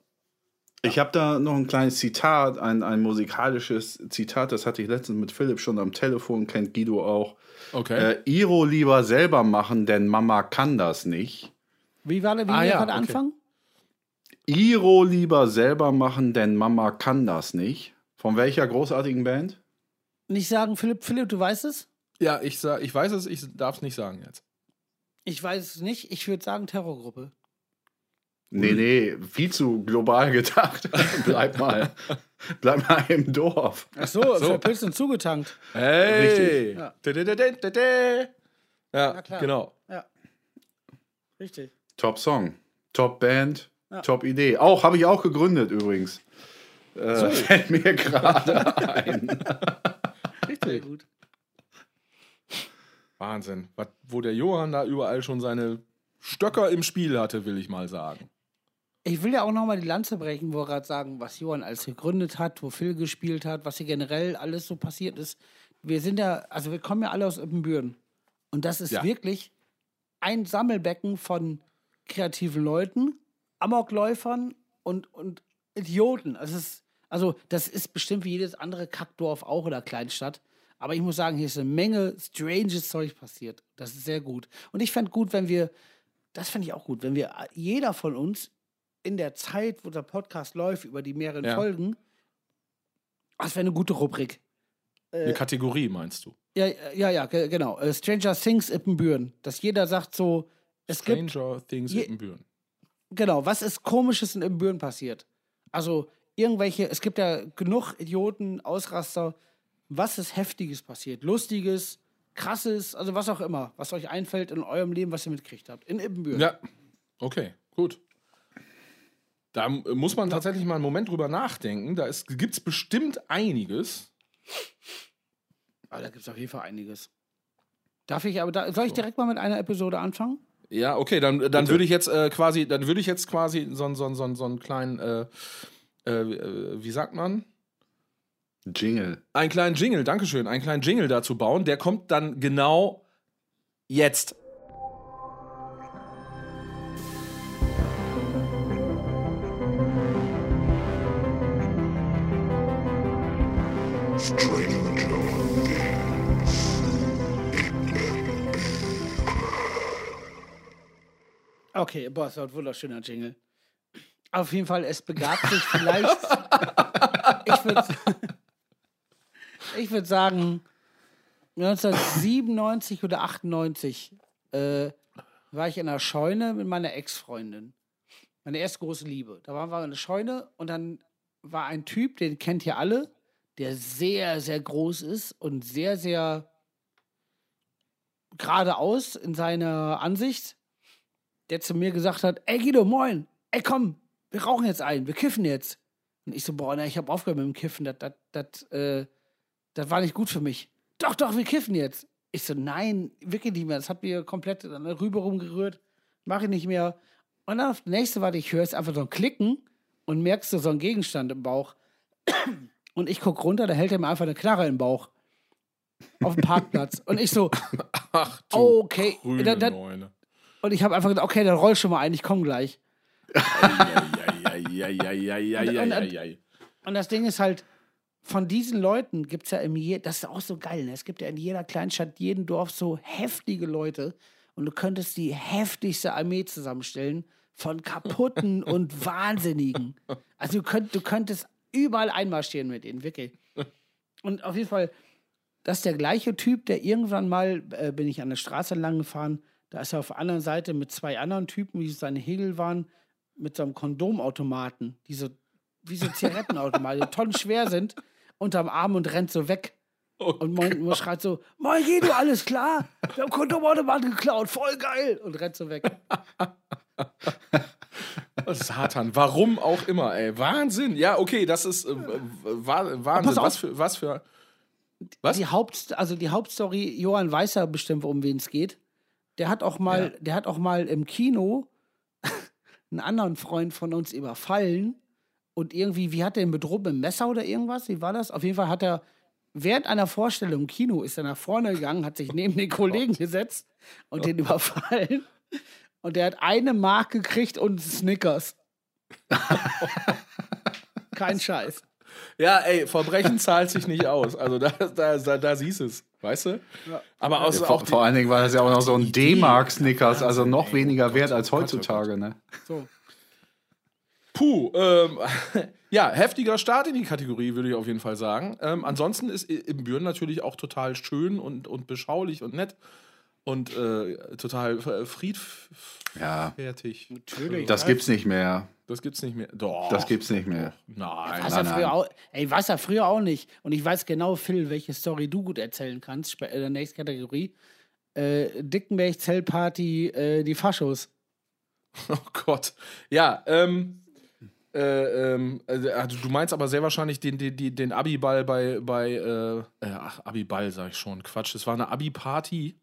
Ich habe da noch ein kleines Zitat, ein, ein musikalisches Zitat, das hatte ich letztens mit Philipp schon am Telefon, kennt Guido auch. Okay. Äh, Iro lieber selber machen, denn Mama kann das nicht. Wie war der, wie Ah, ja, gerade okay. anfangen? Iro lieber selber machen, denn Mama kann das nicht. Von welcher großartigen Band? Nicht sagen, Philipp, Philipp, du weißt es? ja, ich, sag, ich weiß es, ich darf es nicht sagen jetzt. Ich weiß es nicht. Ich würde sagen Terrorgruppe. Nee, nee, viel zu global gedacht. *laughs* bleib mal. Bleib mal im Dorf. Ach so, So. verpilzt und zugetankt. Hey! Richtig. Ja. Dä-dä-dä-dä-dä. Ja, Na klar. genau. Ja. Richtig. Top Song, Top Band, Ja. Top Idee. Auch, habe ich auch gegründet übrigens. Äh, *laughs* Fällt mir gerade ein. *laughs* Sehr gut. Wahnsinn. Was, wo der Johann da überall schon seine Stöcker im Spiel hatte, will ich mal sagen. Ich will ja auch nochmal die Lanze brechen, wo wir gerade sagen, was Johann alles gegründet hat, wo Phil gespielt hat, was hier generell alles so passiert ist. Wir sind ja, also wir kommen ja alle aus Ippenbüren. Und das ist Ja. wirklich ein Sammelbecken von kreativen Leuten, Amokläufern und, und Idioten. Also, es ist, also das ist bestimmt wie jedes andere Kackdorf auch oder Kleinstadt. Aber ich muss sagen, hier ist eine Menge stranges Zeug passiert. Das ist sehr gut. Und ich fände gut, wenn wir, das fände ich auch gut, wenn wir jeder von uns in der Zeit, wo der Podcast läuft, über die mehreren Ja. Folgen, das wäre eine gute Rubrik. Eine Kategorie, meinst du? Ja, ja, ja, ge- genau. Äh, Stranger Things Ippenbüren. Dass jeder sagt so, es gibt, Stranger Things Je- in Büren. Genau, was ist Komisches in Ippenbüren passiert? Also, irgendwelche, es gibt ja genug Idioten, Ausraster. Was ist Heftiges passiert? Lustiges, Krasses, also was auch immer, was euch einfällt in eurem Leben, was ihr mitgekriegt habt. In Ippenbüren. Ja, okay, gut. Da muss man tatsächlich mal einen Moment drüber nachdenken. Da gibt es bestimmt einiges. Aber da gibt es auf jeden Fall einiges. Darf ich aber, da, soll ich direkt mal mit einer Episode anfangen? Ja, okay, dann, dann würde ich jetzt äh, quasi, dann würde ich jetzt quasi so, so, so, so einen kleinen, äh, äh, äh, wie sagt man? Jingle. Einen kleinen Jingle, Dankeschön, einen kleinen Jingle dazu bauen. Der kommt dann genau jetzt. Okay, boah, das war ein wunderschöner Jingle. Auf jeden Fall, es begab sich vielleicht. *laughs* ich würde ich würd sagen, 1997 oder 98 äh, war ich in einer Scheune mit meiner Ex-Freundin. Meine erste große Liebe. Da waren wir in einer Scheune und dann war ein Typ, den kennt ihr alle, der sehr, sehr groß ist und sehr, sehr geradeaus in seiner Ansicht, der zu mir gesagt hat, ey Guido, moin, ey komm, wir rauchen jetzt ein, wir kiffen jetzt. Und ich so, boah, na, ich habe aufgehört mit dem Kiffen, das, das, das, äh, das war nicht gut für mich. Doch, doch, wir kiffen jetzt. Ich so, nein, wirklich nicht mehr. Das hat mir komplett rüber rumgerührt. Mache ich nicht mehr. Und dann auf das nächste, was ich höre, ist einfach so ein Klicken und merkst du so einen Gegenstand im Bauch. Und ich gucke runter, da hält er mir einfach eine Knarre im Bauch. Auf dem Parkplatz. Und ich so, Ach du okay. Da- da-. Und ich habe einfach gesagt, okay, dann roll schon mal ein, ich komme gleich. Und das Ding ist halt, von diesen Leuten gibt es ja im je das ist auch so geil, ne? es gibt ja in jeder Kleinstadt, jedem Dorf so heftige Leute und du könntest die heftigste Armee zusammenstellen von kaputten *laughs* und Wahnsinnigen. Also du, könnt, du könntest überall einmarschieren mit ihnen, wirklich. Und auf jeden Fall, das ist der gleiche Typ, der irgendwann mal, äh, bin ich an der Straße lang gefahren, da ist er auf der anderen Seite mit zwei anderen Typen, wie seine Hegel waren, mit so einem Kondomautomaten, die so, wie so Zigarettenautomaten, die *laughs* tonnenschwer sind, unterm Arm und rennt so weg. Oh Und Moin Mo schreit so, Moin Guido, alles klar? Wir haben Kondomautomaten geklaut, voll geil! Und rennt so weg. *laughs* Satan, warum auch immer, ey. Wahnsinn. Ja, okay, das ist äh, wa- Wahnsinn. Was für, was für. Was? Die Haupt, also die Hauptstory, Johann weiß ja bestimmt, um wen es geht. Der hat auch mal, der hat auch mal im Kino *laughs* einen anderen Freund von uns überfallen und irgendwie, wie hat er ihn bedroht mit dem Messer oder irgendwas? Wie war das? Auf jeden Fall hat er während einer Vorstellung im Kino ist er nach vorne gegangen, hat sich neben den Kollegen gesetzt und den überfallen. Und der hat eine Mark gekriegt und Snickers. *laughs* Kein Scheiß. Ja, ey, Verbrechen zahlt sich nicht aus. Also da, da, da, da siehst es, weißt du? Aber aus, Vor, auch die, vor allen Dingen war das ja auch noch so ein. D-Mark-Snickers, also noch ey. weniger Oh wert Gott, als oh Gott, heutzutage, ne? So. Puh, ähm, *laughs* ja, heftiger Start in die Kategorie, würde ich auf jeden Fall sagen. Ähm, ansonsten ist im Büren natürlich auch total schön und, und beschaulich und nett und äh, total äh, friedfertig. Ja, Natürlich. das gibt's nicht mehr. Das gibt's nicht mehr. Doch. Das gibt's nicht mehr. Nein. Was Nein, ja nein. früher auch, ey, weiß ja früher auch nicht. Und ich weiß genau, Phil, welche Story du gut erzählen kannst, in der nächsten Kategorie. Äh, Dickenberg, Zellparty, äh, die Faschos. *laughs* Oh Gott. Ja, ähm. Äh, ähm, also, also du meinst aber sehr wahrscheinlich den, den, den, Abi-Ball bei, bei äh, äh, ach, Abi-Ball sag ich schon, Quatsch, das war eine Abi-Party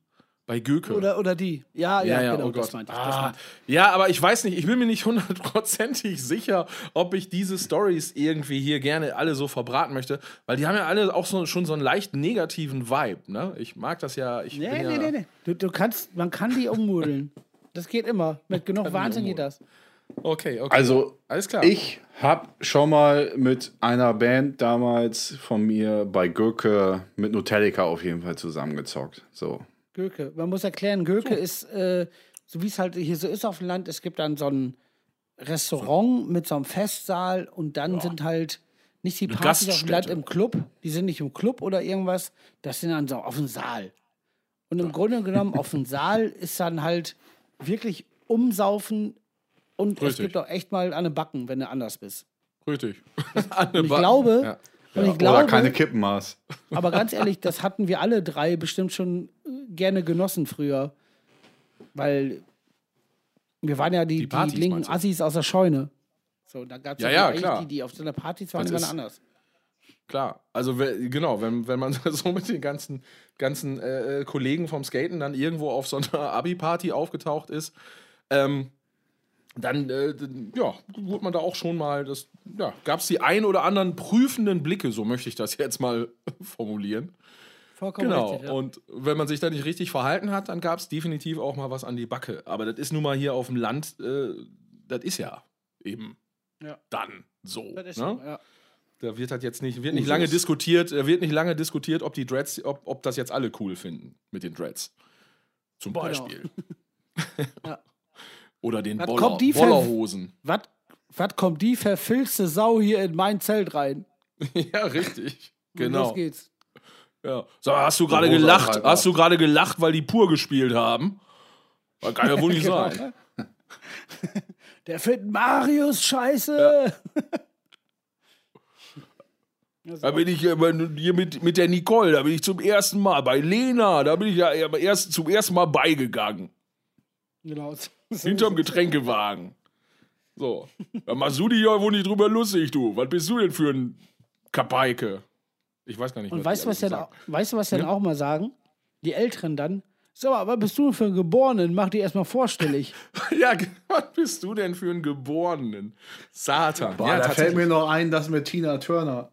bei Göke. Oder, oder die. Ja, ja, ja, ja, genau, oh das meinte ich. Das Ah, meinte ja, aber ich weiß nicht, ich bin mir nicht *laughs* hundertprozentig sicher, ob ich diese Stories irgendwie hier gerne alle so verbraten möchte, weil die haben ja alle auch so, schon so einen leicht negativen Vibe, ne? Ich mag das ja. Ich. Nee, bin nee, ja, nee, nee. Du, du kannst, man kann die ummodeln. *laughs* Das geht immer. Mit genug Wahnsinn geht das. Okay, okay. Also, alles klar. ich habe schon mal mit einer Band damals von mir bei Gürke mit Nutelica auf jeden Fall zusammengezockt. So. Göke. Man muss erklären, Göke ist, äh, so wie es halt hier so ist auf dem Land, es gibt dann so ein Restaurant mit so einem Festsaal und dann sind halt nicht die Partys auf dem Land im Club, die sind nicht im Club oder irgendwas, das sind dann so auf dem Saal. Und im Grunde genommen auf dem Saal ist dann halt wirklich umsaufen und es Richtig. gibt auch echt mal eine Backen, wenn du anders bist. Richtig. *laughs* Ich glaube, Ja. Und ich Oder glaube, keine Kippenmaß. aber ganz *laughs* ehrlich, das hatten wir alle drei bestimmt schon äh, gerne genossen früher. Weil wir waren ja die, Die die, Partys, linken meinst du? Assis aus der Scheune. So, da gab es Ja, ja, ja, klar. die, die auf so einer Partys waren, die waren anders. Klar, also genau, wenn, wenn man *laughs* so mit den ganzen, ganzen äh, äh, Kollegen vom Skaten dann irgendwo auf so einer Abi-Party aufgetaucht ist, ähm, dann äh, ja, wurde man da auch schon mal, das, ja, gab es die ein oder anderen prüfenden Blicke, so möchte ich das jetzt mal *laughs* formulieren. Vollkommen Genau, richtig. Ja. und wenn man sich da nicht richtig verhalten hat, dann gab es definitiv auch mal was an die Backe. Aber das ist nun mal hier auf dem Land, äh, das ist ja eben Ja. dann so. Das ist ne? so, ja. Da wird halt jetzt nicht, wird nicht Usus. lange diskutiert, da wird nicht lange diskutiert, ob die Dreads, ob, ob das jetzt alle cool finden mit den Dreads. Zum Beispiel. *laughs* Ja. Oder den Was Boller, kommt die für- Bollerhosen. Was, was kommt die verfilzte Sau hier in mein Zelt rein? *laughs* ja, richtig. Und Genau. Los geht's. Ja. So, hast du gerade gelacht? Hast du gerade gelacht, weil die pur gespielt haben? Das kann ja wohl nicht *laughs* Genau, sein. ne? *laughs* Der findet Marius scheiße. Ja. Da bin ich bei- hier mit, mit der Nicole, da bin ich zum ersten Mal. Bei Lena, da bin ich ja erst, zum ersten Mal beigegangen. Genau. Hinterm Getränkewagen. So. Da machst du dich ja wohl nicht drüber lustig, du. Was bist du denn für ein Kapeike? Ich weiß gar nicht. Und weißt du, was dann, auch- weißt du, was dann auch mal sagen? Die Älteren dann. So, aber was bist du für ein Geborenen? Mach dich erstmal vorstellig. Ja, was bist du denn für ein *laughs* Geborenen? Satan. Boah, ja, da fällt mir noch ein, das mit Tina Turner.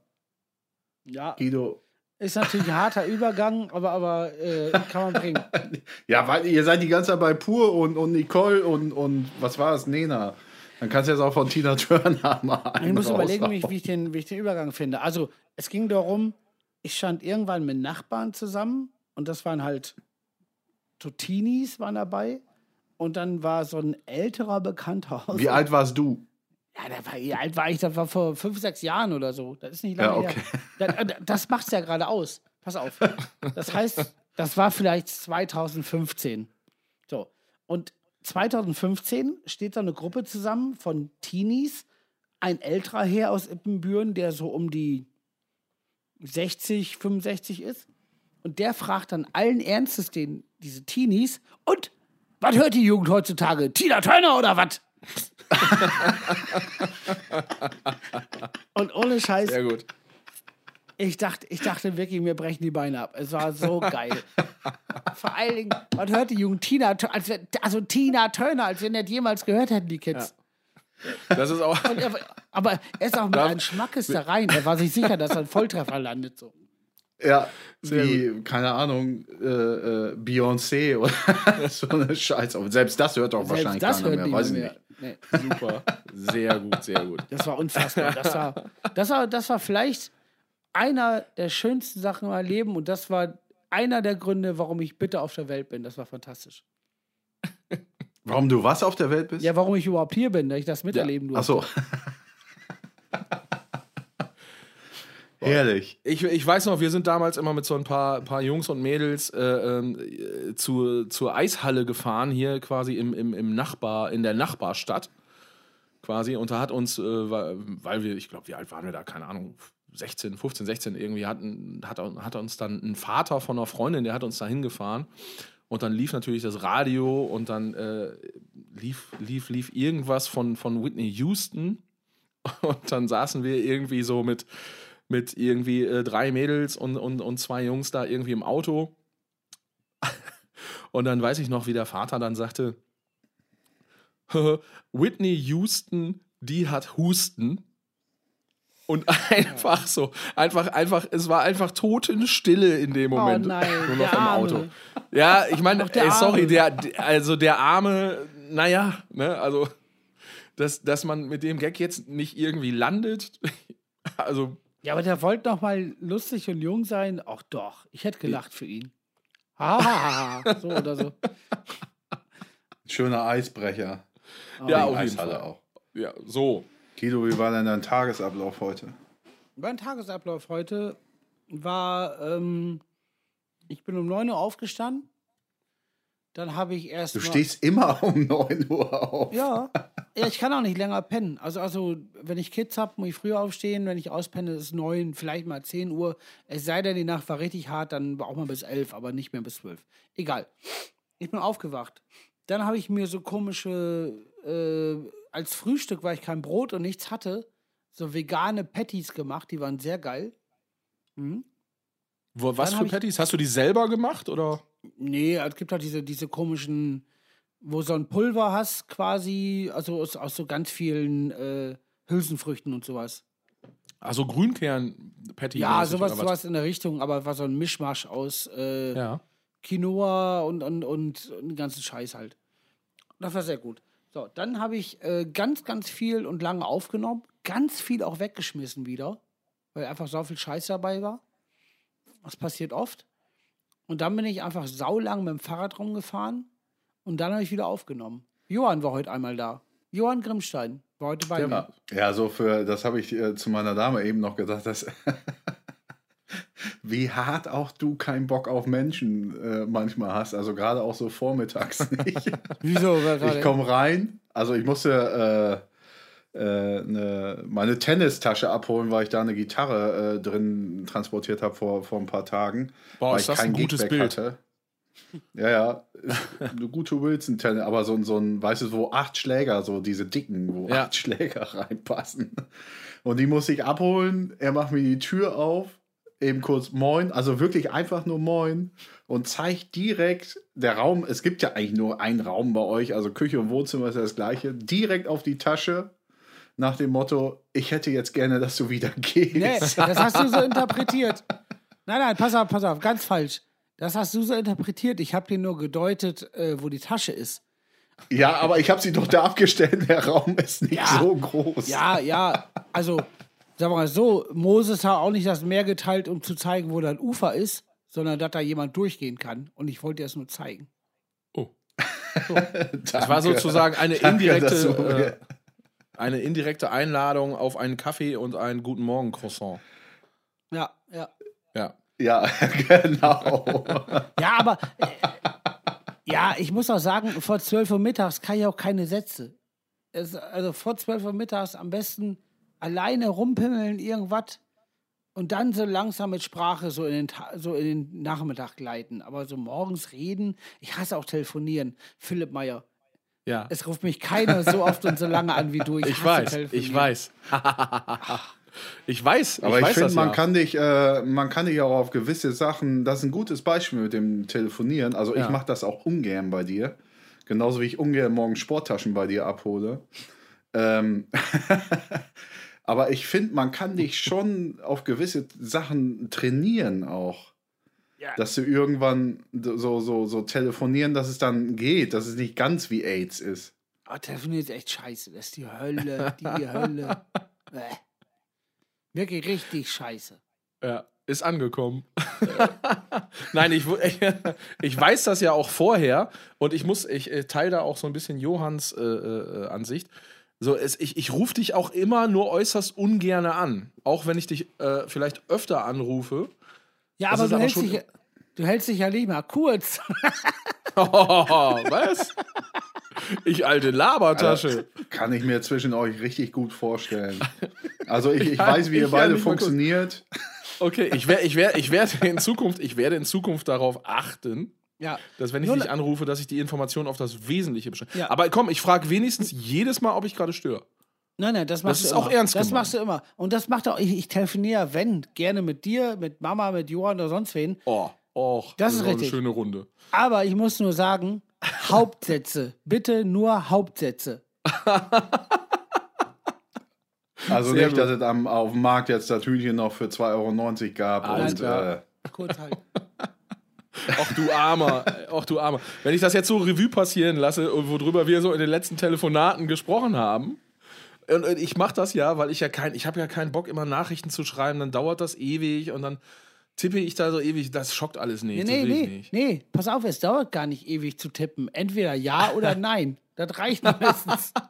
Ja, Guido. Ist natürlich ein harter Übergang, aber, aber äh, kann man bringen. *laughs* Ja, weil ihr seid die ganze Zeit bei Pur und, und Nicole und, und was war es, Nena. Dann kannst du jetzt auch von Tina Turner *laughs* mal Ich muss überlegen, wie ich, wie, ich den, wie ich den Übergang finde. Also, es ging darum, ich stand irgendwann mit Nachbarn zusammen und das waren halt Totinis waren dabei. Und dann war so ein älterer Bekannter aus. Wie alt warst du? Ja, da war, wie alt war ich? Das war vor fünf, sechs Jahren oder so. Das ist nicht lange Ja, okay. her. Das, das macht's ja gerade aus. Pass auf. Das heißt, das war vielleicht 2015. So. Und 2015 steht da eine Gruppe zusammen von Teenies, ein älterer Herr aus Ippenbüren, der so um die 60, 65 ist. Und der fragt dann allen Ernstes den, diese Teenies, und was hört die Jugend heutzutage? Tina Turner oder was? *laughs* und ohne Scheiß, Sehr gut. ich dachte, ich dachte wirklich, mir brechen die Beine ab. Es war so geil. Vor allen Dingen, man hört die Jugend Tina, als wenn, also Tina Turner, als wenn die jemals gehört hätten, die Kids. Das ist auch. Er, aber er ist auch mit einem Schmackes da rein. Er war sich sicher, dass er ein Volltreffer landet. So. Ja, wie, keine Ahnung, äh, äh, Beyoncé oder *laughs* so eine Scheiße. Aber selbst das hört doch Selbst wahrscheinlich das keiner hört mehr. Weiß ich mehr. Nee, Super. Sehr gut, sehr gut. das war unfassbar. Das war, das, war, das war vielleicht einer der schönsten Sachen in meinem Leben und das war einer der Gründe, warum ich bitte auf der Welt bin. Das war fantastisch. Warum du was auf der Welt bist? Ja, warum ich überhaupt hier bin, dass ich das miterleben Ach durfte. so. *laughs* Herrlich. Ich, ich weiß noch, wir sind damals immer mit so ein paar, paar Jungs und Mädels äh, äh, zur, zur Eishalle gefahren, hier quasi im, im, im Nachbar, in der Nachbarstadt. Quasi. Und da hat uns, äh, weil weil wir, ich glaube, wie alt waren wir da? Keine Ahnung, 16, 15, 16 irgendwie, hatten, hat, hat uns dann ein Vater von einer Freundin, der hat uns da hingefahren. Und dann lief natürlich das Radio und dann äh, lief, lief, lief irgendwas von, von Whitney Houston. *laughs* Und dann saßen wir irgendwie so mit, mit irgendwie äh, drei Mädels und, und, und zwei Jungs da irgendwie im Auto. *laughs* Und dann weiß ich noch, wie der Vater dann sagte: *laughs* Whitney Houston, die hat Husten. Und *laughs* einfach so, einfach, einfach, es war einfach Totenstille in dem Moment. Oh nein, nur noch der im Arme. Auto. Ja, ich meine, sorry, der- also der Arme, naja, ne, also, dass, dass man mit dem Gag jetzt nicht irgendwie landet, also, Ja, aber der wollte noch mal lustig und jung sein. Ach doch, ich hätte gelacht für ihn. Ha, ha, ha. so oder so. *laughs* Schöner Eisbrecher. ja, Wegen auf jeden Eishalle Fall. auch. Ja, so. Guido, wie war denn dein Tagesablauf heute? Mein Tagesablauf heute war, ähm, ich bin um 9 Uhr aufgestanden. Dann habe ich erst Du stehst immer *laughs* um 9 Uhr auf. Ja. Ja, ich kann auch nicht länger pennen. Also, also wenn ich Kids habe, muss ich früher aufstehen. Wenn ich auspenne, ist es 9, vielleicht mal 10 Uhr. Es sei denn, die Nacht war richtig hart, dann auch mal bis 11, aber nicht mehr bis 12. Egal. Ich bin aufgewacht. Dann habe ich mir so komische, äh, als Frühstück, weil ich kein Brot und nichts hatte, so vegane Patties gemacht. Die waren sehr geil. Mhm. Wo, was Dann für Patties? Hast du die selber gemacht oder? Nee, es gibt halt diese, diese komischen, wo so ein Pulver hast, quasi, also aus, aus so ganz vielen äh, Hülsenfrüchten und sowas. Also Grünkern-Patty. Ja, sowas, sowas in der Richtung, aber war so ein Mischmasch aus äh, Ja. Quinoa und, und, und, und den ganzen Scheiß halt. Das war sehr gut. So, dann habe ich äh, ganz, ganz viel und lange aufgenommen, ganz viel auch weggeschmissen wieder, weil einfach so viel Scheiß dabei war. Das passiert oft. Und dann bin ich einfach saulang mit dem Fahrrad rumgefahren und dann habe ich wieder aufgenommen. Johann war heute einmal da. Johann Grimmstein war heute bei mir. Ja, so für, das habe ich äh, zu meiner Dame eben noch gesagt, dass *laughs* wie hart auch du keinen Bock auf Menschen äh, manchmal hast. Also gerade auch so vormittags *laughs* nicht. Wieso? ich komme rein, also ich musste äh, äh, ne, meine Tennistasche abholen, weil ich da eine Gitarre äh, drin transportiert habe vor, vor ein paar Tagen. Boah, weil ist ich das kein ein gutes Gigback Bild. Hatte. Ja, ja, eine gute Wilson-Tennis, aber so, ein- so ein, weißt du, wo acht Schläger, so diese dicken, wo Ja. acht Schläger *laughs* reinpassen. Und die muss ich abholen. Er macht mir die Tür auf, eben kurz Moin, also wirklich einfach nur Moin und zeigt direkt der Raum. Es gibt ja eigentlich nur einen Raum bei euch, also Küche und Wohnzimmer ist ja das gleiche. Direkt auf die Tasche nach dem Motto: Ich hätte jetzt gerne, dass du wieder gehst. Nee, das hast du so interpretiert. Nein, nein, pass auf, pass auf, ganz falsch. Das hast du so interpretiert. Ich habe dir nur gedeutet, äh, wo die Tasche ist. Ja, aber ich habe sie doch da abgestellt. Der Raum ist nicht Ja. so groß. Ja, ja, also, sagen wir mal so, Moses hat auch nicht das Meer geteilt, um zu zeigen, wo das Ufer ist, sondern dass da jemand durchgehen kann. Und ich wollte dir das nur zeigen. Oh. Das *laughs* Das war sozusagen eine Danke, indirekte, äh, eine indirekte Einladung auf einen Kaffee und ein Guten Morgen Croissant. Ja, ja. Ja. Ja, *laughs* genau. Ja, aber äh, ja, ich muss auch sagen, vor 12 Uhr mittags kann ich auch keine Sätze. Es, also vor 12 Uhr mittags am besten alleine rumpimmeln, irgendwas. Und dann so langsam mit Sprache so in, den so in den Nachmittag gleiten. Aber so morgens reden, ich hasse auch telefonieren. Philipp Meyer, Ja. es ruft mich keiner so oft und so lange an wie du. Ich, Ich hasse weiß, telefonieren. ich weiß. *laughs* ich weiß, Aber ich, weiß finde, man ja. kann dich, äh, man kann dich auch auf gewisse Sachen. Das ist ein gutes Beispiel mit dem Telefonieren. Also Ja. ich mache das auch ungern bei dir. Genauso wie ich ungern morgen Sporttaschen bei dir abhole. Ähm, *laughs* aber ich finde, man kann dich schon auf gewisse Sachen trainieren auch. Ja. Dass du irgendwann so, so, so telefonieren, dass es dann geht, dass es nicht ganz wie AIDS ist. Oh, telefonieren ist echt scheiße. Das ist die Hölle, die Hölle. *laughs* Wirklich richtig scheiße. Ja, ist angekommen. *laughs* Nein, ich, ich, *laughs* ich weiß das ja auch vorher und ich muss, ich äh, teile da auch so ein bisschen Johanns äh, äh, Ansicht. So, es, ich, ich rufe dich auch immer nur äußerst ungerne an. Auch wenn ich dich äh, vielleicht öfter anrufe. Ja, aber du aber hältst, dich, ja- du hältst dich ja nicht mal kurz. *laughs* was? Ich alte Labertasche. Kann ich mir zwischen euch richtig gut vorstellen. Also ich, ich *laughs* Ja, weiß, wie ihr ich ja beide funktioniert. Okay, ich, wer, ich, wer, ich, werde in Zukunft, ich werde in Zukunft darauf achten, Ja. dass wenn ich Nur dich ne- anrufe, dass ich die Information auf das Wesentliche beschränke. Ja. Aber komm, ich frage wenigstens jedes Mal, ob ich gerade störe. Nein, nein, das machst ist du auch immer. ernst Das gemeint. machst du immer. Und das macht auch, ich, ich telefoniere, wenn, gerne mit dir, mit Mama, mit Johann oder sonst wen. Oh, och, Das ist auch eine richtig. schöne Runde. Aber ich muss nur sagen, Hauptsätze. Bitte nur Hauptsätze. *laughs* Also Sehr nicht, dass es am, auf dem Markt jetzt das Hühnchen noch für 2,90 Euro gab. Alles und, klar. Äh, Kurz halt. Ach *laughs* du Armer, ach du Armer. Wenn ich das jetzt so Revue passieren lasse, worüber wir so in den letzten Telefonaten gesprochen haben, und und ich mache das ja, weil ich ja kein, ich habe ja keinen Bock, immer Nachrichten zu schreiben, dann dauert das ewig und dann tippe ich da so ewig, das schockt alles nicht. Nee, nee, nee, nicht. nee. Pass auf, es dauert gar nicht ewig zu tippen. Entweder ja oder *laughs* nein. Das reicht meistens. *laughs*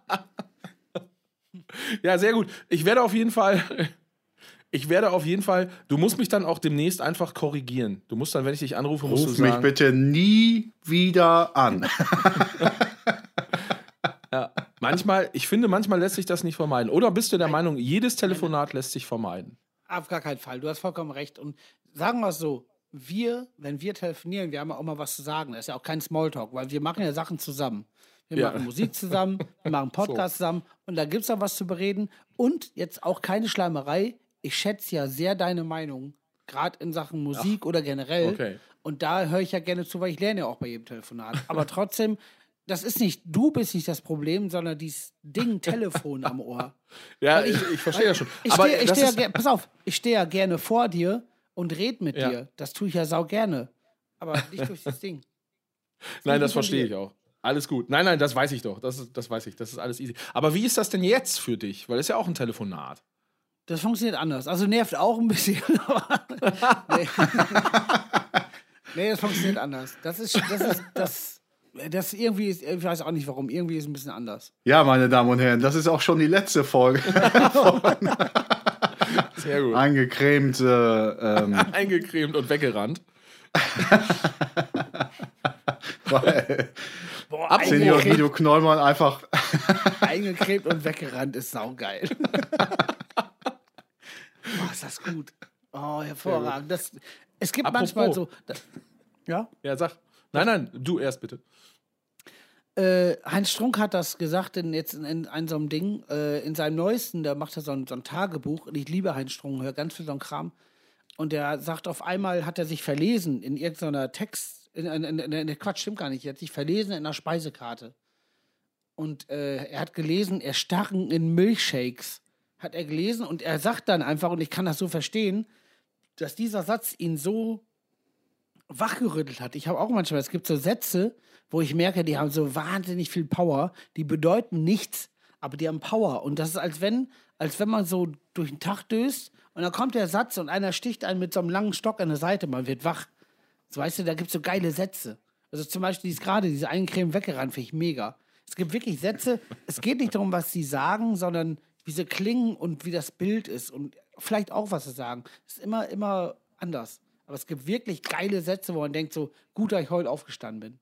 Ja, sehr gut. Ich werde auf jeden Fall, *laughs* ich werde auf jeden Fall, du musst mich dann auch demnächst einfach korrigieren. Du musst dann, wenn ich dich anrufe, musst ruf du mich sagen, bitte nie wieder an. Ja. Manchmal, ich finde, manchmal lässt sich das nicht vermeiden. Oder bist du der Meinung, jedes Telefonat lässt sich vermeiden? Auf gar keinen Fall. Du hast vollkommen recht. Und sagen wir es so: Wir, wenn wir telefonieren, wir haben ja auch mal was zu sagen. Das ist ja auch kein Smalltalk, weil wir machen ja Sachen zusammen. Wir Ja. machen Musik zusammen, wir machen *laughs* Podcast zusammen und da gibt es auch was zu bereden. Und jetzt auch keine Schleimerei. Ich schätze ja sehr deine Meinung, gerade in Sachen Musik oder generell. Okay. Und da höre ich ja gerne zu, weil ich lerne ja auch bei jedem Telefonat. Aber trotzdem, das ist nicht, du bist nicht das Problem, sondern dieses Ding Telefon am Ohr. *laughs* Ja, ich, ich- verstehe das schon. Ich Aber stehe, ich das stehe ja, pass auf, ich stehe ja gerne vor dir und rede mit Ja. dir. Das tue ich ja sau gerne. Aber nicht durch das Ding. *laughs* nein, das verstehe ich auch. Alles gut. Nein, nein, das weiß ich doch. Das, das weiß ich. Das ist alles easy. Aber wie ist das denn jetzt für dich? Weil es ist ja auch ein Telefonat. Das funktioniert anders. Also nervt auch ein bisschen. *laughs* Nee. nee, das funktioniert anders. Das ist, das ist, das, das irgendwie ist, ich weiß auch nicht warum, irgendwie ist es ein bisschen anders. Ja, meine Damen und Herren, das ist auch schon die letzte Folge. *laughs* Sehr gut. eingecremte. Ähm, *laughs* Eingecremt und weggerannt. *laughs* weil Boah, Senior eingecremt, Guido Knollmann einfach. eingecremt und weggerannt ist saugeil. Boah, ist das gut. Oh, hervorragend. Das, es gibt Apropos. manchmal so. Da, ja? Ja, sag. Nein, nein, du erst bitte. Äh, Heinz Strunk hat das gesagt in, jetzt in, in, in so einem Ding, äh, in seinem neuesten, da macht er so ein, so ein Tagebuch. Und ich liebe Heinz Strunk, höre ganz viel so ein Kram. Und der sagt, auf einmal hat er sich verlesen in irgendeiner Text, in, in, in Quatsch, stimmt gar nicht, er hat sich verlesen in einer Speisekarte. Und äh, er hat gelesen, Erstarren in Milchshakes. Hat er gelesen und er sagt dann einfach, und ich kann das so verstehen, dass dieser Satz ihn so wachgerüttelt hat. Ich habe auch manchmal, es gibt so Sätze, wo ich merke, die haben so wahnsinnig viel Power, die bedeuten nichts, aber die haben Power. Und das ist, als wenn, als wenn man so durch den Tag döst und dann kommt der Satz und einer sticht einen mit so einem langen Stock an der Seite, man wird wach. So, weißt du, da gibt es so geile Sätze. Also zum Beispiel dieses gerade, diese Eincreme weggerannt, finde ich mega. Es gibt wirklich Sätze, es geht nicht darum, was sie sagen, sondern wie sie klingen und wie das Bild ist und vielleicht auch, was sie sagen. Es ist immer, immer anders. Aber es gibt wirklich geile Sätze, wo man denkt so, gut, dass ich heute aufgestanden bin.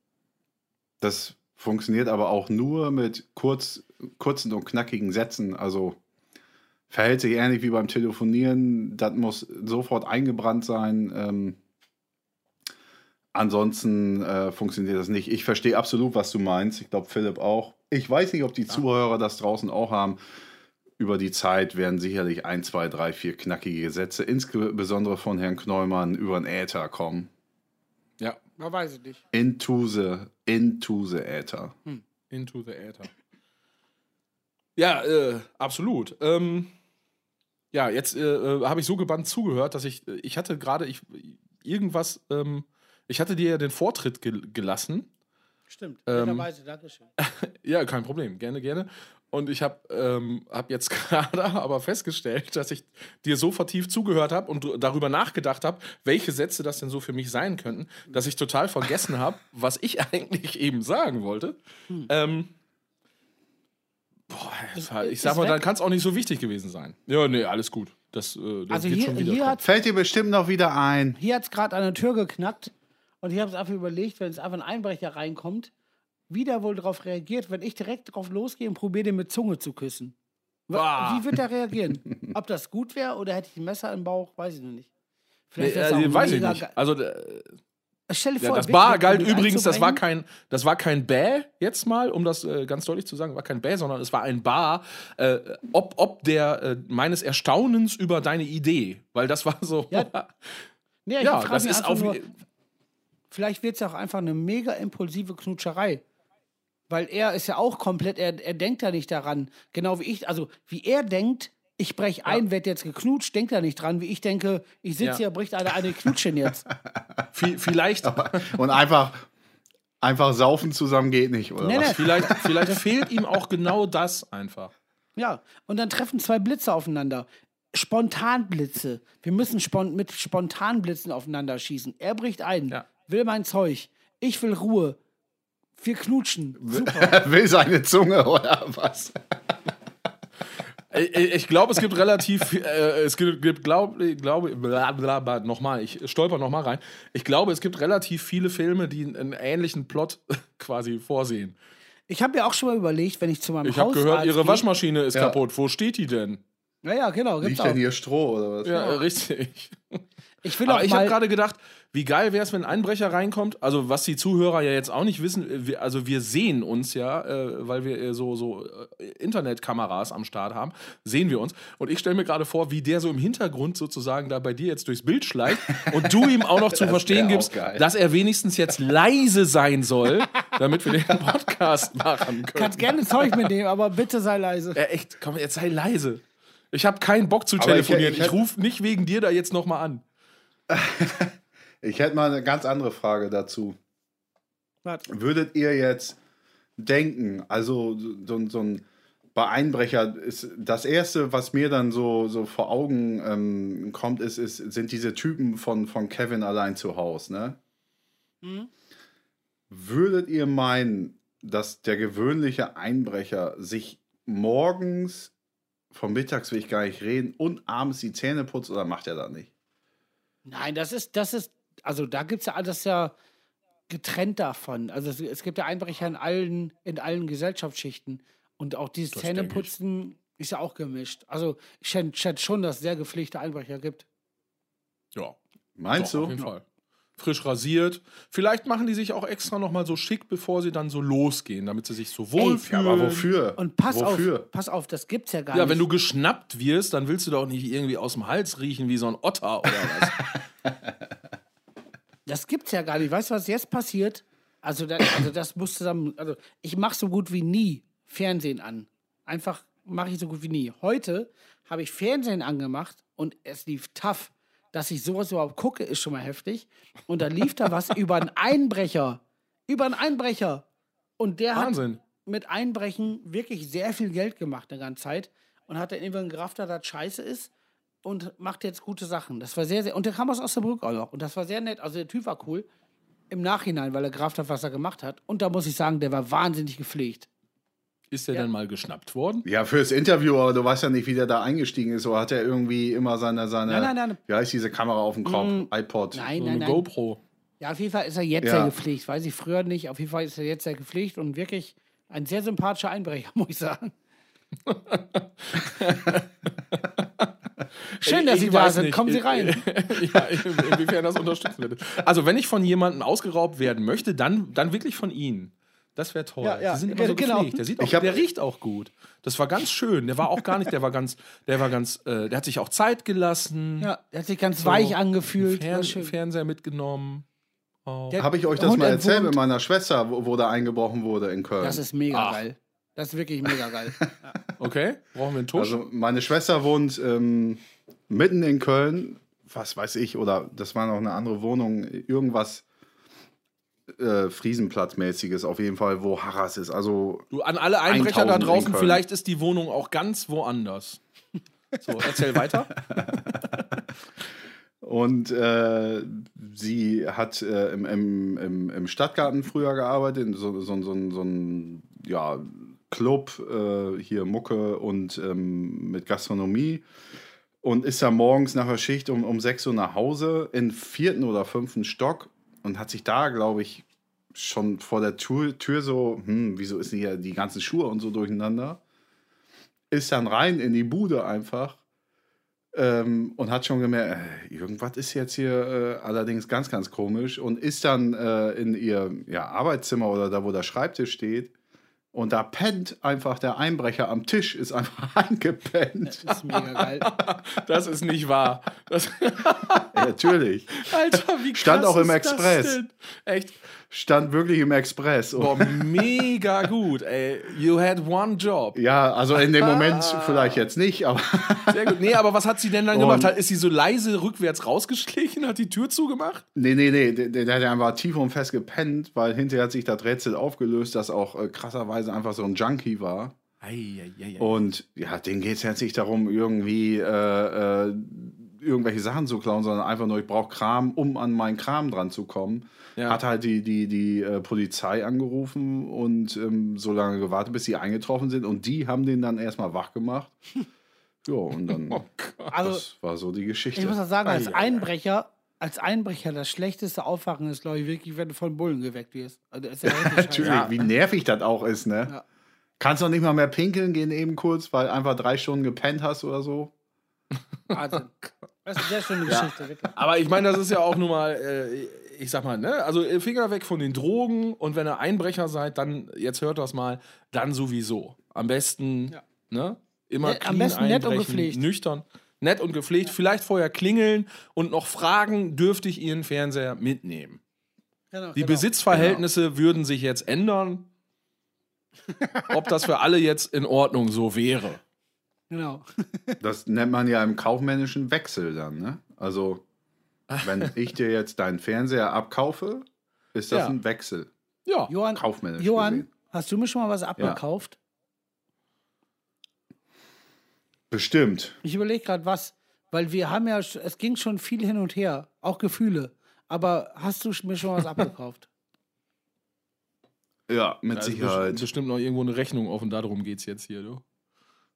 Das funktioniert aber auch nur mit kurz, kurzen und knackigen Sätzen. Also verhält sich ähnlich wie beim Telefonieren. Das muss sofort eingebrannt sein. Ähm, ansonsten äh, funktioniert das nicht. Ich verstehe absolut, was du meinst. Ich glaube, Philipp auch. Ich weiß nicht, ob die Zuhörer das draußen auch haben. Über die Zeit werden sicherlich ein, zwei, drei, vier knackige Sätze, insbesondere von Herrn Knollmann, über den Äther kommen. Ja, Man weiß es nicht. Into the, into the Äther. Into the Äther. Ja, äh, absolut. Ähm, ja, jetzt äh, äh, habe ich so gebannt zugehört, dass ich, ich hatte gerade ich, irgendwas, ähm, ich hatte dir ja den Vortritt gel gelassen. Stimmt. Ähm, Netterweise, Dankeschön. *laughs* Ja, kein Problem, gerne, gerne. Und ich habe ähm, hab jetzt *laughs* gerade aber festgestellt, dass ich dir so vertieft zugehört habe und darüber nachgedacht habe, welche Sätze das denn so für mich sein könnten, dass ich total vergessen habe, was ich *laughs* eigentlich eben sagen wollte. Ähm, boah, es ich ist sag mal, weg. dann kann es auch nicht so wichtig gewesen sein. Ja, nee, alles gut. Das, äh, das Also wird hier, schon wieder. hier hat Fällt dir bestimmt noch wieder ein. hier hat's gerade an der Tür geknackt und ich habe es einfach überlegt, wenn es einfach ein Einbrecher reinkommt, wie der wohl darauf reagiert, wenn ich direkt drauf losgehe und probiere, den mit Zunge zu küssen. Wa- Ah. Wie wird er reagieren? *laughs* Ob das gut wäre oder hätte ich ein Messer im Bauch? Weiß ich noch nicht. Nee, Vielleicht auch äh, weiß ich nicht. Also, äh, Stell dir Ja, vor, das Big Bar Mac galt übrigens, das war kein, das war kein Bäh jetzt mal, um das äh, ganz deutlich zu sagen, war kein Bäh, sondern es war ein Bar, äh, ob, ob der äh, meines Erstaunens über deine Idee, weil das war so. Ja, *laughs* Nee, ja das ist auf. nur, vielleicht wird es ja auch einfach eine mega impulsive Knutscherei. Weil er ist ja auch komplett, er, er denkt ja nicht daran, genau wie ich, also wie er denkt, ich brech ein, werd jetzt geknutscht, denkt er nicht dran, wie ich denke, ich sitze Ja. hier, bricht einer eine Knutschen jetzt. *laughs* vi- Vielleicht, Und einfach, einfach saufen zusammen geht nicht, oder Nee, was? nee. vielleicht, *laughs* vielleicht fehlt ihm auch genau das einfach. Ja, und dann treffen zwei Blitze aufeinander. Spontanblitze. Wir müssen spon mit Spontanblitzen aufeinander schießen. Er bricht ein, Ja. will mein Zeug. Ich will Ruhe. Wir knutschen. Super. *laughs* Will seine Zunge, oder was? Ich, ich glaube, es gibt relativ, äh, es gibt, gibt glaube, glaube, bla, bla, bla, nochmal, ich stolper nochmal rein. Ich glaube, es gibt relativ viele Filme, die einen ähnlichen Plot *laughs* quasi vorsehen. Ich habe ja auch schon mal überlegt, wenn ich zu meinem Ich habe Hausarzt gehört, ihre gehe- Waschmaschine ist Ja. kaputt. Wo steht die denn? Ja, ja, genau. Gibt's Liegt auch. denn hier Stroh, oder was? Ja, richtig. Ich will Aber auch ich habe gerade gedacht, wie geil wäre es, wenn ein Einbrecher reinkommt. Also, was die Zuhörer ja jetzt auch nicht wissen, äh, wir, also wir sehen uns ja, äh, weil wir äh, so, so Internetkameras am Start haben, sehen wir uns. Und ich stelle mir gerade vor, wie der so im Hintergrund sozusagen da bei dir jetzt durchs Bild schleicht und du ihm auch noch *laughs* zu verstehen gibst, dass er wenigstens jetzt leise sein soll, damit wir den Podcast machen können. Kannst gerne Zeug mitnehmen, aber bitte sei leise. Ja, echt, komm, jetzt sei leise. Ich habe keinen Bock zu Aber ich- telefonieren. ich Ich, hätte- rufe nicht wegen dir da jetzt nochmal an. *laughs* Ich hätte mal eine ganz andere Frage dazu. Warte. Würdet ihr jetzt denken, also so, so ein bei Einbrecher ist das erste, was mir dann so, so vor Augen ähm, kommt, ist, ist, sind diese Typen von, von Kevin allein zu Hause, ne? Würdet ihr meinen, dass der gewöhnliche Einbrecher sich morgens vom Mittags will ich gar nicht reden und abends die Zähne putzt oder macht er das nicht? Nein, das ist, das ist, also da gibt es ja alles ja getrennt davon. Also es, es gibt ja Einbrecher in allen, in allen Gesellschaftsschichten. Und auch dieses Das. Zähneputzen ist ja auch gemischt. Also ich schätze schon, dass es sehr gepflegte Einbrecher gibt. Ja, Meinst doch, auf du? jeden Fall. Frisch rasiert. Vielleicht machen die sich auch extra noch mal so schick, bevor sie dann so losgehen, damit sie sich so Ja, wohlfühlen. aber wofür? Und pass wofür? auf, pass auf, das gibt's ja gar Ja, nicht. wenn du geschnappt wirst, dann willst du doch nicht irgendwie aus dem Hals riechen wie so ein Otter oder was. *laughs* Das gibt's ja gar nicht. Weißt du, was jetzt passiert? Also, da, also das muss zusammen. Also, ich mache so gut wie nie Fernsehen an. Einfach mache ich so gut wie nie. Heute habe ich Fernsehen angemacht und es lief tough. Dass ich sowas überhaupt gucke, ist schon mal heftig. Und da lief da was über einen Einbrecher. Über einen Einbrecher. Und der Wahnsinn. hat mit Einbrechen wirklich sehr viel Geld gemacht eine ganze Zeit. Und hat dann irgendwann gerafft, dass das scheiße ist und macht jetzt gute Sachen. Das war sehr, sehr. Und der kam aus Osnabrück auch noch. Und das war sehr nett. Also der Typ war cool. Im Nachhinein, weil er gerafft hat, was er gemacht hat. Und da muss ich sagen, der war wahnsinnig gepflegt. Ist der Ja. denn mal geschnappt worden? Ja, fürs Interview, aber du weißt ja nicht, wie der da eingestiegen ist. Oder hat er irgendwie immer seine, seine Nein, nein, nein. wie heißt diese Kamera auf dem Kopf? Mm, iPod. Nein, So nein, eine nein. GoPro. Ja, auf jeden Fall ist er jetzt Ja. sehr gepflegt. Weiß ich früher nicht. Auf jeden Fall ist er jetzt sehr gepflegt und wirklich ein sehr sympathischer Einbrecher, *laughs* muss ich sagen. *laughs* Schön, dass Ich Sie da sind. nicht. Kommen Sie rein. *laughs* ja, in- inwiefern das unterstützt wird. Also, wenn ich von jemandem ausgeraubt werden möchte, dann, dann wirklich von Ihnen. Das wäre toll. Ja, ja, Die sind immer so genau. gepflegt. Der, sieht auch, der riecht auch gut. Das war ganz schön. Der war auch gar nicht, der war ganz, der war ganz, äh, der hat sich auch Zeit gelassen. Ja, der hat sich ganz weich angefühlt. Fern. Fernseher mitgenommen. Oh. Habe ich euch das Hund mal erzählt entwurmt. mit meiner Schwester, wo, wo da eingebrochen wurde in Köln? Das ist mega Ach. geil. Das ist wirklich mega geil. *laughs* Okay, brauchen wir einen Tusch? Also meine Schwester wohnt ähm, mitten in Köln, was weiß ich, oder das war noch eine andere Wohnung, irgendwas äh, Friesenplatzmäßiges auf jeden Fall, wo Harras ist. Also du, an alle Einbrecher da 1000 in draußen, vielleicht ist die Wohnung auch ganz woanders. So, erzähl weiter. *laughs* und äh, sie hat äh, im, im, im, im Stadtgarten früher gearbeitet, in so, so, so, so ein ja, Club, äh, hier Mucke und ähm, mit Gastronomie. und ist da morgens nach der Schicht um, um 6 Uhr nach Hause in vierten oder fünften Stock und hat sich da, glaube ich, schon vor der Tür, Tür so, hm, wieso ist hier die ganzen Schuhe und so durcheinander? Ist dann rein in die Bude einfach ähm, und hat schon gemerkt, äh, irgendwas ist jetzt hier äh, allerdings ganz, ganz komisch und ist dann äh, in ihr ja, Arbeitszimmer oder da, wo der Schreibtisch steht. Und da pennt einfach der Einbrecher am Tisch, ist einfach *laughs* eingepennt. Das ist mega geil. *laughs* Das ist nicht wahr. Das, *laughs* Ja, natürlich. Alter, wie krass Stand auch im ist Express. Echt? Stand wirklich im Express. Boah, mega gut, ey. You had one job. ja, also in dem Moment vielleicht jetzt nicht, aber *laughs* Sehr gut. Nee, aber was hat sie denn dann gemacht? Hat- Ist sie so leise rückwärts rausgeschlichen, hat die Tür zugemacht? nee, nee, nee, der, der hat einfach tief und fest gepennt, weil hinterher hat sich das Rätsel aufgelöst, dass auch äh, krasserweise einfach so ein Junkie war. Eieiei. Und ja, denen geht es jetzt nicht darum, irgendwie äh, äh, irgendwelche Sachen zu klauen, sondern einfach nur, ich brauche Kram, um an meinen Kram dran zu kommen. Ja. Hat halt die, die, die äh, Polizei angerufen und ähm, so lange gewartet, bis sie eingetroffen sind. Und die haben den dann erstmal wach gemacht. *laughs* Ja, und dann, Oh Gott. Also, das war so die Geschichte. ich muss auch sagen, als Ei, ei, ei. Einbrecher, als Einbrecher, das schlechteste Aufwachen ist, glaube ich, wirklich, wenn du von Bullen geweckt wirst. Also, ja *laughs* Natürlich, wie nervig das auch ist, ne? Ja. Kannst doch nicht mal mehr pinkeln gehen eben kurz, weil einfach drei Stunden gepennt hast oder so. Wahnsinn. Das ist eine sehr schöne Geschichte, wirklich. Aber ich meine, das ist ja auch nun mal, äh, ich sag mal, ne? Also äh, Finger weg von den Drogen und wenn ihr Einbrecher seid, dann, jetzt hört das mal, dann sowieso. Am besten, Ja. ne? Immer Ja, am clean besten nett und einbrechen, gepflegt. Nüchtern, nett und gepflegt. Vielleicht vorher klingeln und noch fragen, dürfte ich Ihren Fernseher mitnehmen? Genau, Die genau. Besitzverhältnisse würden sich jetzt ändern. *laughs* Ob das für alle jetzt in Ordnung so wäre. Genau. Das nennt man ja im kaufmännischen Wechsel dann, ne? Also, wenn ich dir jetzt deinen Fernseher abkaufe, ist das Ja. ein Wechsel. Ja. Johann, Kaufmännisch Johann gesehen. hast du mir schon mal was abgekauft? Bestimmt. Ich überlege gerade was, weil wir haben ja, es ging schon viel hin und her, auch Gefühle. Aber hast du mir schon was *laughs* abgekauft? Ja, mit ist Sicherheit. bestimmt- bestimmt noch irgendwo eine Rechnung offen, darum geht's jetzt hier, du.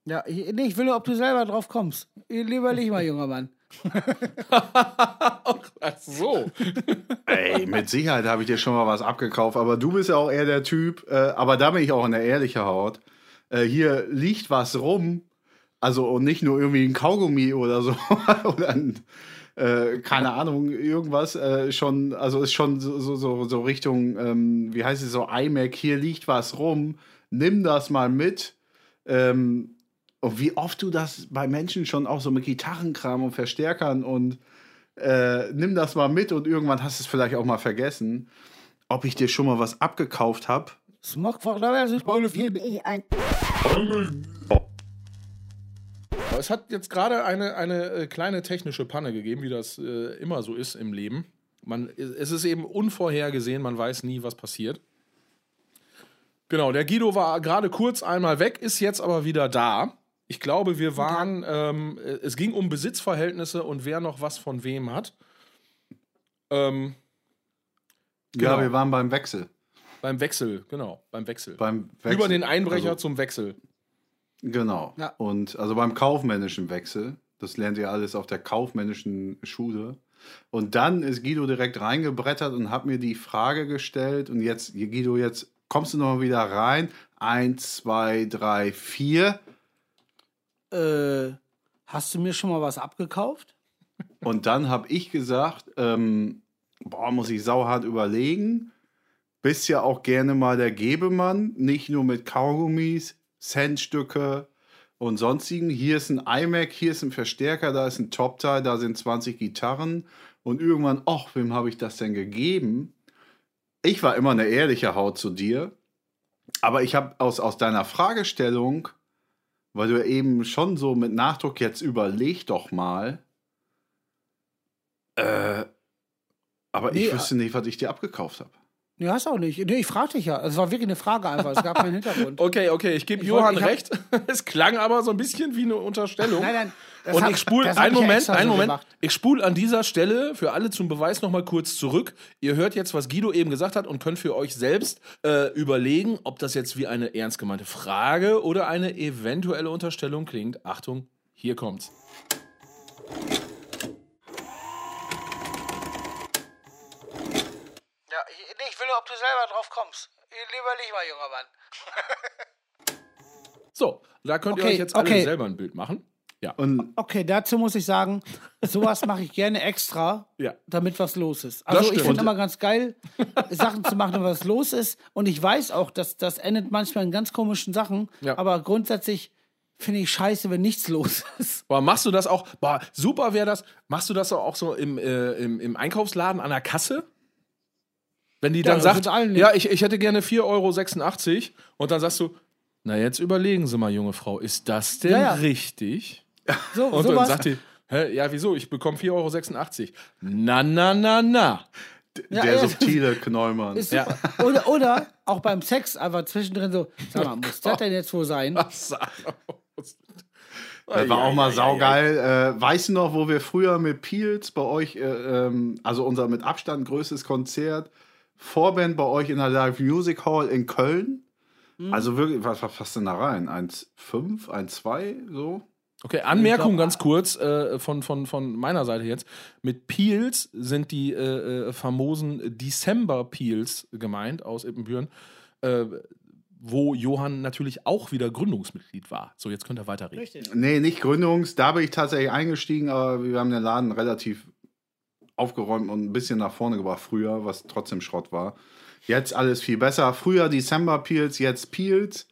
Ja, ich, nee, ich will nur, ob du selber drauf kommst. Lieber nicht mal, junger Mann. *laughs* Ach so. Ey, mit Sicherheit habe ich dir schon mal was abgekauft, aber du bist ja auch eher der Typ, äh, aber da bin ich auch in der ehrlichen Haut. Äh, hier liegt was rum, also und nicht nur irgendwie ein Kaugummi oder so, *laughs* oder ein, äh, keine Ahnung, irgendwas, äh, schon, also ist schon so, so, so, so Richtung, ähm, wie heißt es so, iMac, hier liegt was rum, nimm das mal mit. Ähm, und wie oft du das bei Menschen schon auch so mit Gitarrenkram und Verstärkern und äh, nimm das mal mit und irgendwann hast du es vielleicht auch mal vergessen, ob ich dir schon mal was abgekauft habe. Es hat jetzt gerade eine, eine äh, kleine technische Panne gegeben, wie das äh, immer so ist im Leben. Man, es ist eben unvorhergesehen, man weiß nie, was passiert. Genau, der Guido war gerade kurz einmal weg, ist jetzt aber wieder da. Ich glaube, wir waren, ähm, es ging um Besitzverhältnisse und wer noch was von wem hat. Ähm, Ja, Genau. wir waren beim Wechsel. beim Wechsel, genau, beim Wechsel. Beim Wechsel. Über den Einbrecher Also, zum Wechsel. Genau. Ja. Und also beim kaufmännischen Wechsel, das lernt ihr alles auf der kaufmännischen Schule. Und dann ist Guido direkt reingebrettert und hat mir die Frage gestellt. Und jetzt, Guido, jetzt kommst du noch mal wieder rein. Eins, zwei, drei, vier. Äh, hast du mir schon mal was abgekauft? Und dann habe ich gesagt, ähm, boah, muss ich sauhart überlegen. Bist ja auch gerne mal der Gebemann, nicht nur mit Kaugummis, Centstücke und sonstigen. Hier ist ein iMac, hier ist ein Verstärker, da ist ein Top-Teil, da sind 20 Gitarren. Und irgendwann, ach, wem habe ich das denn gegeben? Ich war immer eine ehrliche Haut zu dir. Aber ich habe aus, aus deiner Fragestellung, weil du eben schon so mit Nachdruck jetzt überleg doch mal, äh, aber Nee, ich wüsste nicht, was ich dir abgekauft habe. Nee, hast auch nicht. Nee, ich frag dich ja. Es war wirklich eine Frage einfach. Es gab keinen Hintergrund. *laughs* Okay, okay, ich gebe Johann wollte- ich hab- recht. *laughs* es klang aber so ein bisschen wie eine Unterstellung. Nein, nein. das Und hab- ich spule, einen ja Moment, einen so Moment. gemacht. Ich spule an dieser Stelle für alle zum Beweis nochmal kurz zurück. Ihr hört jetzt, was Guido eben gesagt hat und könnt für euch selbst äh, überlegen, ob das jetzt wie eine ernst gemeinte Frage oder eine eventuelle Unterstellung klingt. Achtung, hier kommt's. Ja, nur, ob du selber drauf kommst. Lieber nicht mal, junger Mann. *laughs* So, da könnt ihr Okay, euch jetzt alle okay. selber ein Bild machen. Ja. Und Okay, dazu muss ich sagen, sowas mache ich gerne extra, Ja. damit was los ist. Also ich finde immer ganz geil, Sachen zu machen, wenn was los ist. Und ich weiß auch, dass das endet manchmal in ganz komischen Sachen. Ja. Aber grundsätzlich finde ich scheiße, wenn nichts los ist. Boah, machst du das auch? Boah, super wäre das. Machst du das auch so im, äh, im, im Einkaufsladen an der Kasse? Wenn die dann das sagt, ja, ich, ich hätte gerne 4,86 Euro und dann sagst du, na jetzt überlegen Sie mal, junge Frau, ist das denn Ja, ja. richtig? So, Und dann sowas. sagt die, hä, ja, wieso? Ich bekomme 4,86 Euro. Na, na, na, na. Ja, der ja, subtile Knäumann. Super. Oder, oder auch beim Sex einfach zwischendrin so, sag mal, muss das denn jetzt wohl sein? Was Das war auch mal saugeil. Äh, weißt du noch, wo wir früher mit Peels bei euch, äh, ähm, also unser mit Abstand größtes Konzert, Vorband bei euch in der Live Music Hall in Köln? Hm. Also wirklich, was, was passt denn da rein? 1,5, 1,2 so? Okay, Anmerkung ganz kurz äh, von, von, von meiner Seite jetzt. Mit Peels sind die äh, äh, famosen December Peels gemeint aus Ippenbüren, äh, wo Johann natürlich auch wieder Gründungsmitglied war. So, jetzt könnt ihr weiterreden. Richtig. Nee, nicht Gründungs, da bin ich tatsächlich eingestiegen, aber wir haben den Laden relativ aufgeräumt und ein bisschen nach vorne gebracht früher, was trotzdem Schrott war. Jetzt alles viel besser. Früher December Peels, jetzt Peels.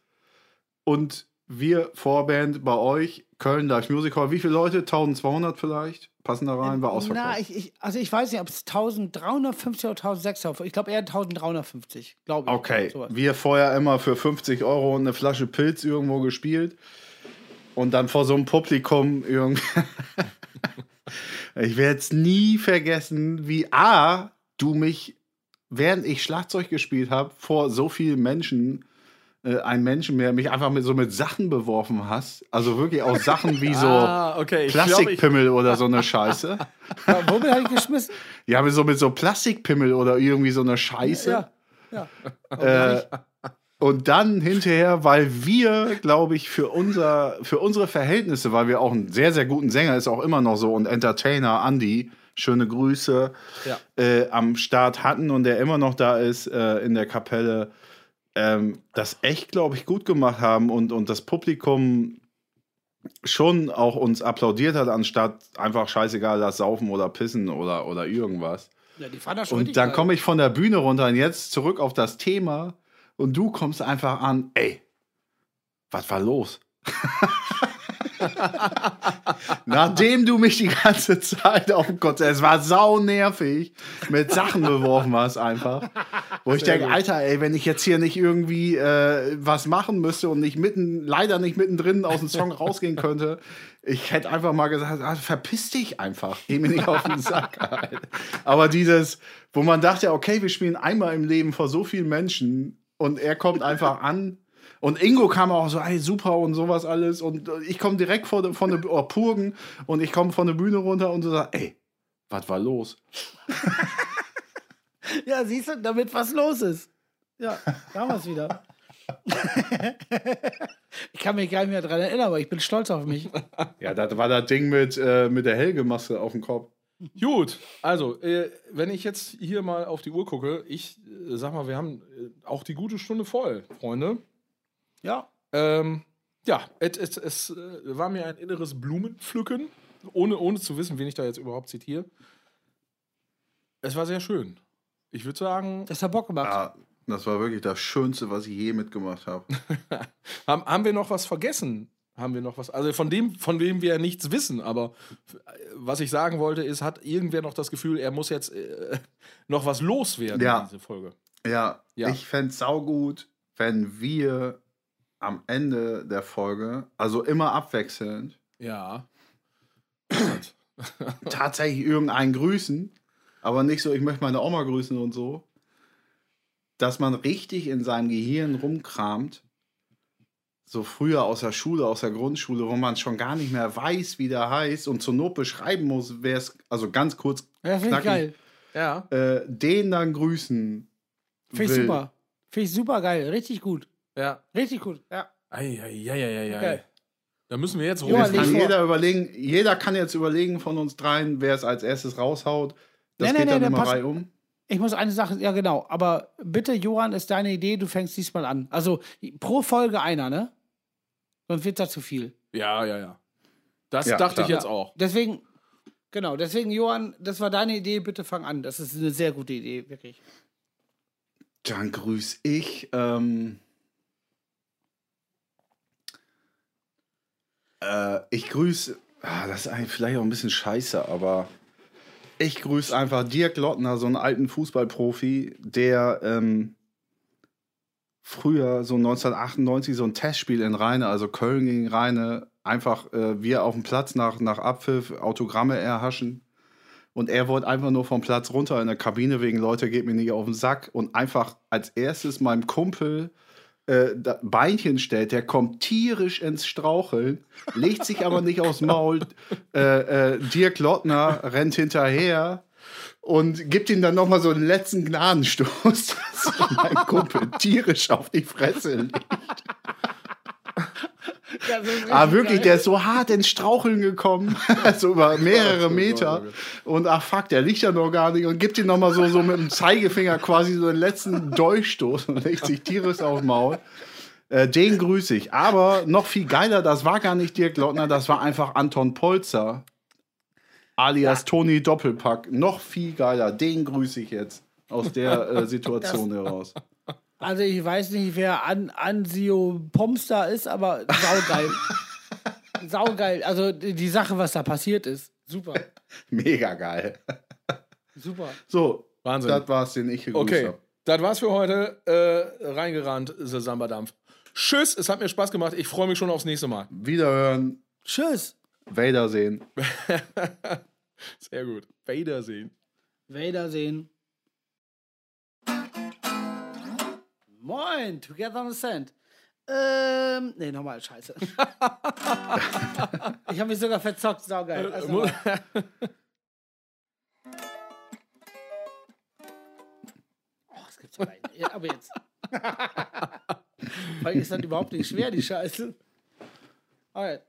Und wir Vorband bei euch, Köln Live Music Hall. Wie viele Leute? 1200 vielleicht? Passen da rein? War ausverkauft. Na, ich, ich, also ich weiß nicht, ob es 1350 oder 1600, ich glaube eher 1350, glaube ich. Okay, Sowas. wir vorher immer für 50 Euro eine Flasche Pilz irgendwo gespielt und dann vor so einem Publikum irgendwie. *laughs* ich werde es nie vergessen, wie A, du mich, während ich Schlagzeug gespielt habe, vor so vielen Menschen, äh, ein Menschen mehr, mich einfach mit so mit Sachen beworfen hast. Also wirklich auch Sachen wie *laughs* so Ah, okay. Ich glaub, Plastikpimmel oder so eine Scheiße. Ja, *laughs* womit habe ich geschmissen? Ja, mit so mit so Plastikpimmel oder irgendwie so eine Scheiße. Ja. ja. Äh, Und dann hinterher, weil wir, glaube ich, für, unser, für unsere Verhältnisse, weil wir auch einen sehr, sehr guten Sänger ist auch immer noch so und Entertainer Andy, schöne Grüße, Ja. äh, am Start hatten und der immer noch da ist äh, in der Kapelle, ähm, das echt, glaube ich, gut gemacht haben und, und das Publikum schon auch uns applaudiert hat, anstatt einfach scheißegal, lass saufen oder pissen oder, oder irgendwas. Ja, die fand das schon Und dann komme ich von der Bühne runter und jetzt zurück auf das Thema und du kommst einfach an, ey, was war los? *laughs* Nachdem du mich die ganze Zeit auf dem Konzert, es war sau nervig, mit Sachen beworfen hast einfach. Wo ich denke, Alter, ey, wenn ich jetzt hier nicht irgendwie äh, was machen müsste und nicht mitten, leider nicht mittendrin aus dem Song rausgehen könnte, ich hätte einfach mal gesagt, ah, verpiss dich einfach, geh mir nicht auf den Sack. Alter. Aber dieses, wo man dachte, okay, wir spielen einmal im Leben vor so vielen Menschen und er kommt einfach an. Und Ingo kam auch so, ey, super und sowas alles. Und ich komme direkt von der, von der oh, Purgen und ich komme von der Bühne runter und so sag, ey, was war los? *laughs* Ja, siehst du, damit was los ist. Ja, da haben wir es wieder. *laughs* ich kann mich gar nicht mehr daran erinnern, aber ich bin stolz auf mich. Ja, das war das Ding mit, äh, mit der Helgemaske auf dem Kopf. Gut, also, äh, wenn ich jetzt hier mal auf die Uhr gucke, ich äh, sag mal, wir haben äh, auch die gute Stunde voll, Freunde. Ja. Ähm, ja, es, es, es äh, war mir ein inneres Blumenpflücken, ohne, ohne zu wissen, wen ich da jetzt überhaupt zitiere. Es war sehr schön. Ich würde sagen, Das hat Bock gemacht. Ja, das war wirklich das Schönste, was ich je mitgemacht habe. *laughs* haben, haben wir noch was vergessen? Haben wir noch was? Also von dem, von dem wir nichts wissen, aber äh, was ich sagen wollte, ist, hat irgendwer noch das Gefühl, er muss jetzt äh, noch was loswerden Ja. in dieser Folge? Ja, Ja. ich fände es saugut, wenn wir am Ende der Folge, also immer abwechselnd, Ja. *coughs* tatsächlich irgendeinen grüßen, aber nicht so, ich möchte meine Oma grüßen und so, dass man richtig in seinem Gehirn rumkramt, so früher aus der Schule, aus der Grundschule, wo man schon gar nicht mehr weiß, wie der heißt und zur Not beschreiben muss, wer es, also ganz kurz, Ja, finde ich knackig. geil. Ja. äh, den dann grüßen. Finde ich super. Finde ich super geil. Richtig gut. Ja. Richtig gut. Ja. Eieieiei. Okay. Da müssen wir jetzt rum. Jetzt kann jeder überlegen, jeder kann jetzt überlegen von uns dreien, wer es als erstes raushaut. Das Nee, geht nee, dann nee, immer pass- um. Ich muss eine Sache, ja genau, aber bitte, Johann, ist deine Idee, du fängst diesmal an. Also pro Folge einer, ne? Sonst wird das zu viel. Ja, ja, ja. Das Ja, dachte klar. ich jetzt auch. Deswegen, genau, deswegen, Johann, das war deine Idee, bitte fang an. Das ist eine sehr gute Idee, wirklich. Dann grüß ich. Ähm, äh, ich grüße. Ah, das ist eigentlich vielleicht auch ein bisschen scheiße, aber ich grüße einfach Dirk Lottner, so einen alten Fußballprofi, der ähm, früher, so 1998, so ein Testspiel in Rheine, also Köln gegen Rheine, einfach äh, wir auf dem Platz nach, nach Abpfiff Autogramme erhaschen. Und er wollte einfach nur vom Platz runter in der Kabine wegen Leute, geht mir nicht auf den Sack. Und einfach als erstes meinem Kumpel äh, Beinchen stellt, der kommt tierisch ins Straucheln, legt sich aber nicht aufs Maul. Äh, äh, Dirk Lottner rennt hinterher und gibt ihm dann nochmal so einen letzten Gnadenstoß, *laughs* dass mein Kumpel tierisch auf die Fresse liegt. Ah, wirklich, der ist so hart ins Straucheln gekommen, *laughs* so über mehrere Meter. Und ach fuck, der liegt ja noch gar nicht und gibt ihm nochmal so, so mit dem Zeigefinger quasi so den letzten Dolchstoß und legt sich tierisch aufs Maul. Äh, den grüße ich. Aber noch viel geiler, das war gar nicht Dirk Lottner, das war einfach Anton Polzer. Alias Toni Doppelpack. Noch viel geiler, den grüße ich jetzt aus der äh, *laughs* Situation heraus. Also ich weiß nicht, wer An Ansio Pomster ist, aber saugeil. *laughs* saugeil. Also die Sache, was da passiert ist. Super. *laughs* Mega geil. Super. So, Wahnsinn. das war's, den ich gegrüßt Okay, das war's für heute. Äh, reingerannt, The Samba Dampf. Tschüss, es hat mir Spaß gemacht. Ich freue mich schon aufs nächste Mal. Wiederhören, Tschüss. Wiedersehen. *laughs* Sehr gut. Wiedersehen. Wiedersehen. Moin, Together on the Sand. Ähm, nee, nochmal, scheiße. *laughs* ich habe mich sogar verzockt, saugeil. Also, Mu- *laughs* oh, das gibt's ja gar nicht. Ja, aber jetzt. Weil ist das überhaupt nicht schwer, die Scheiße. Alright.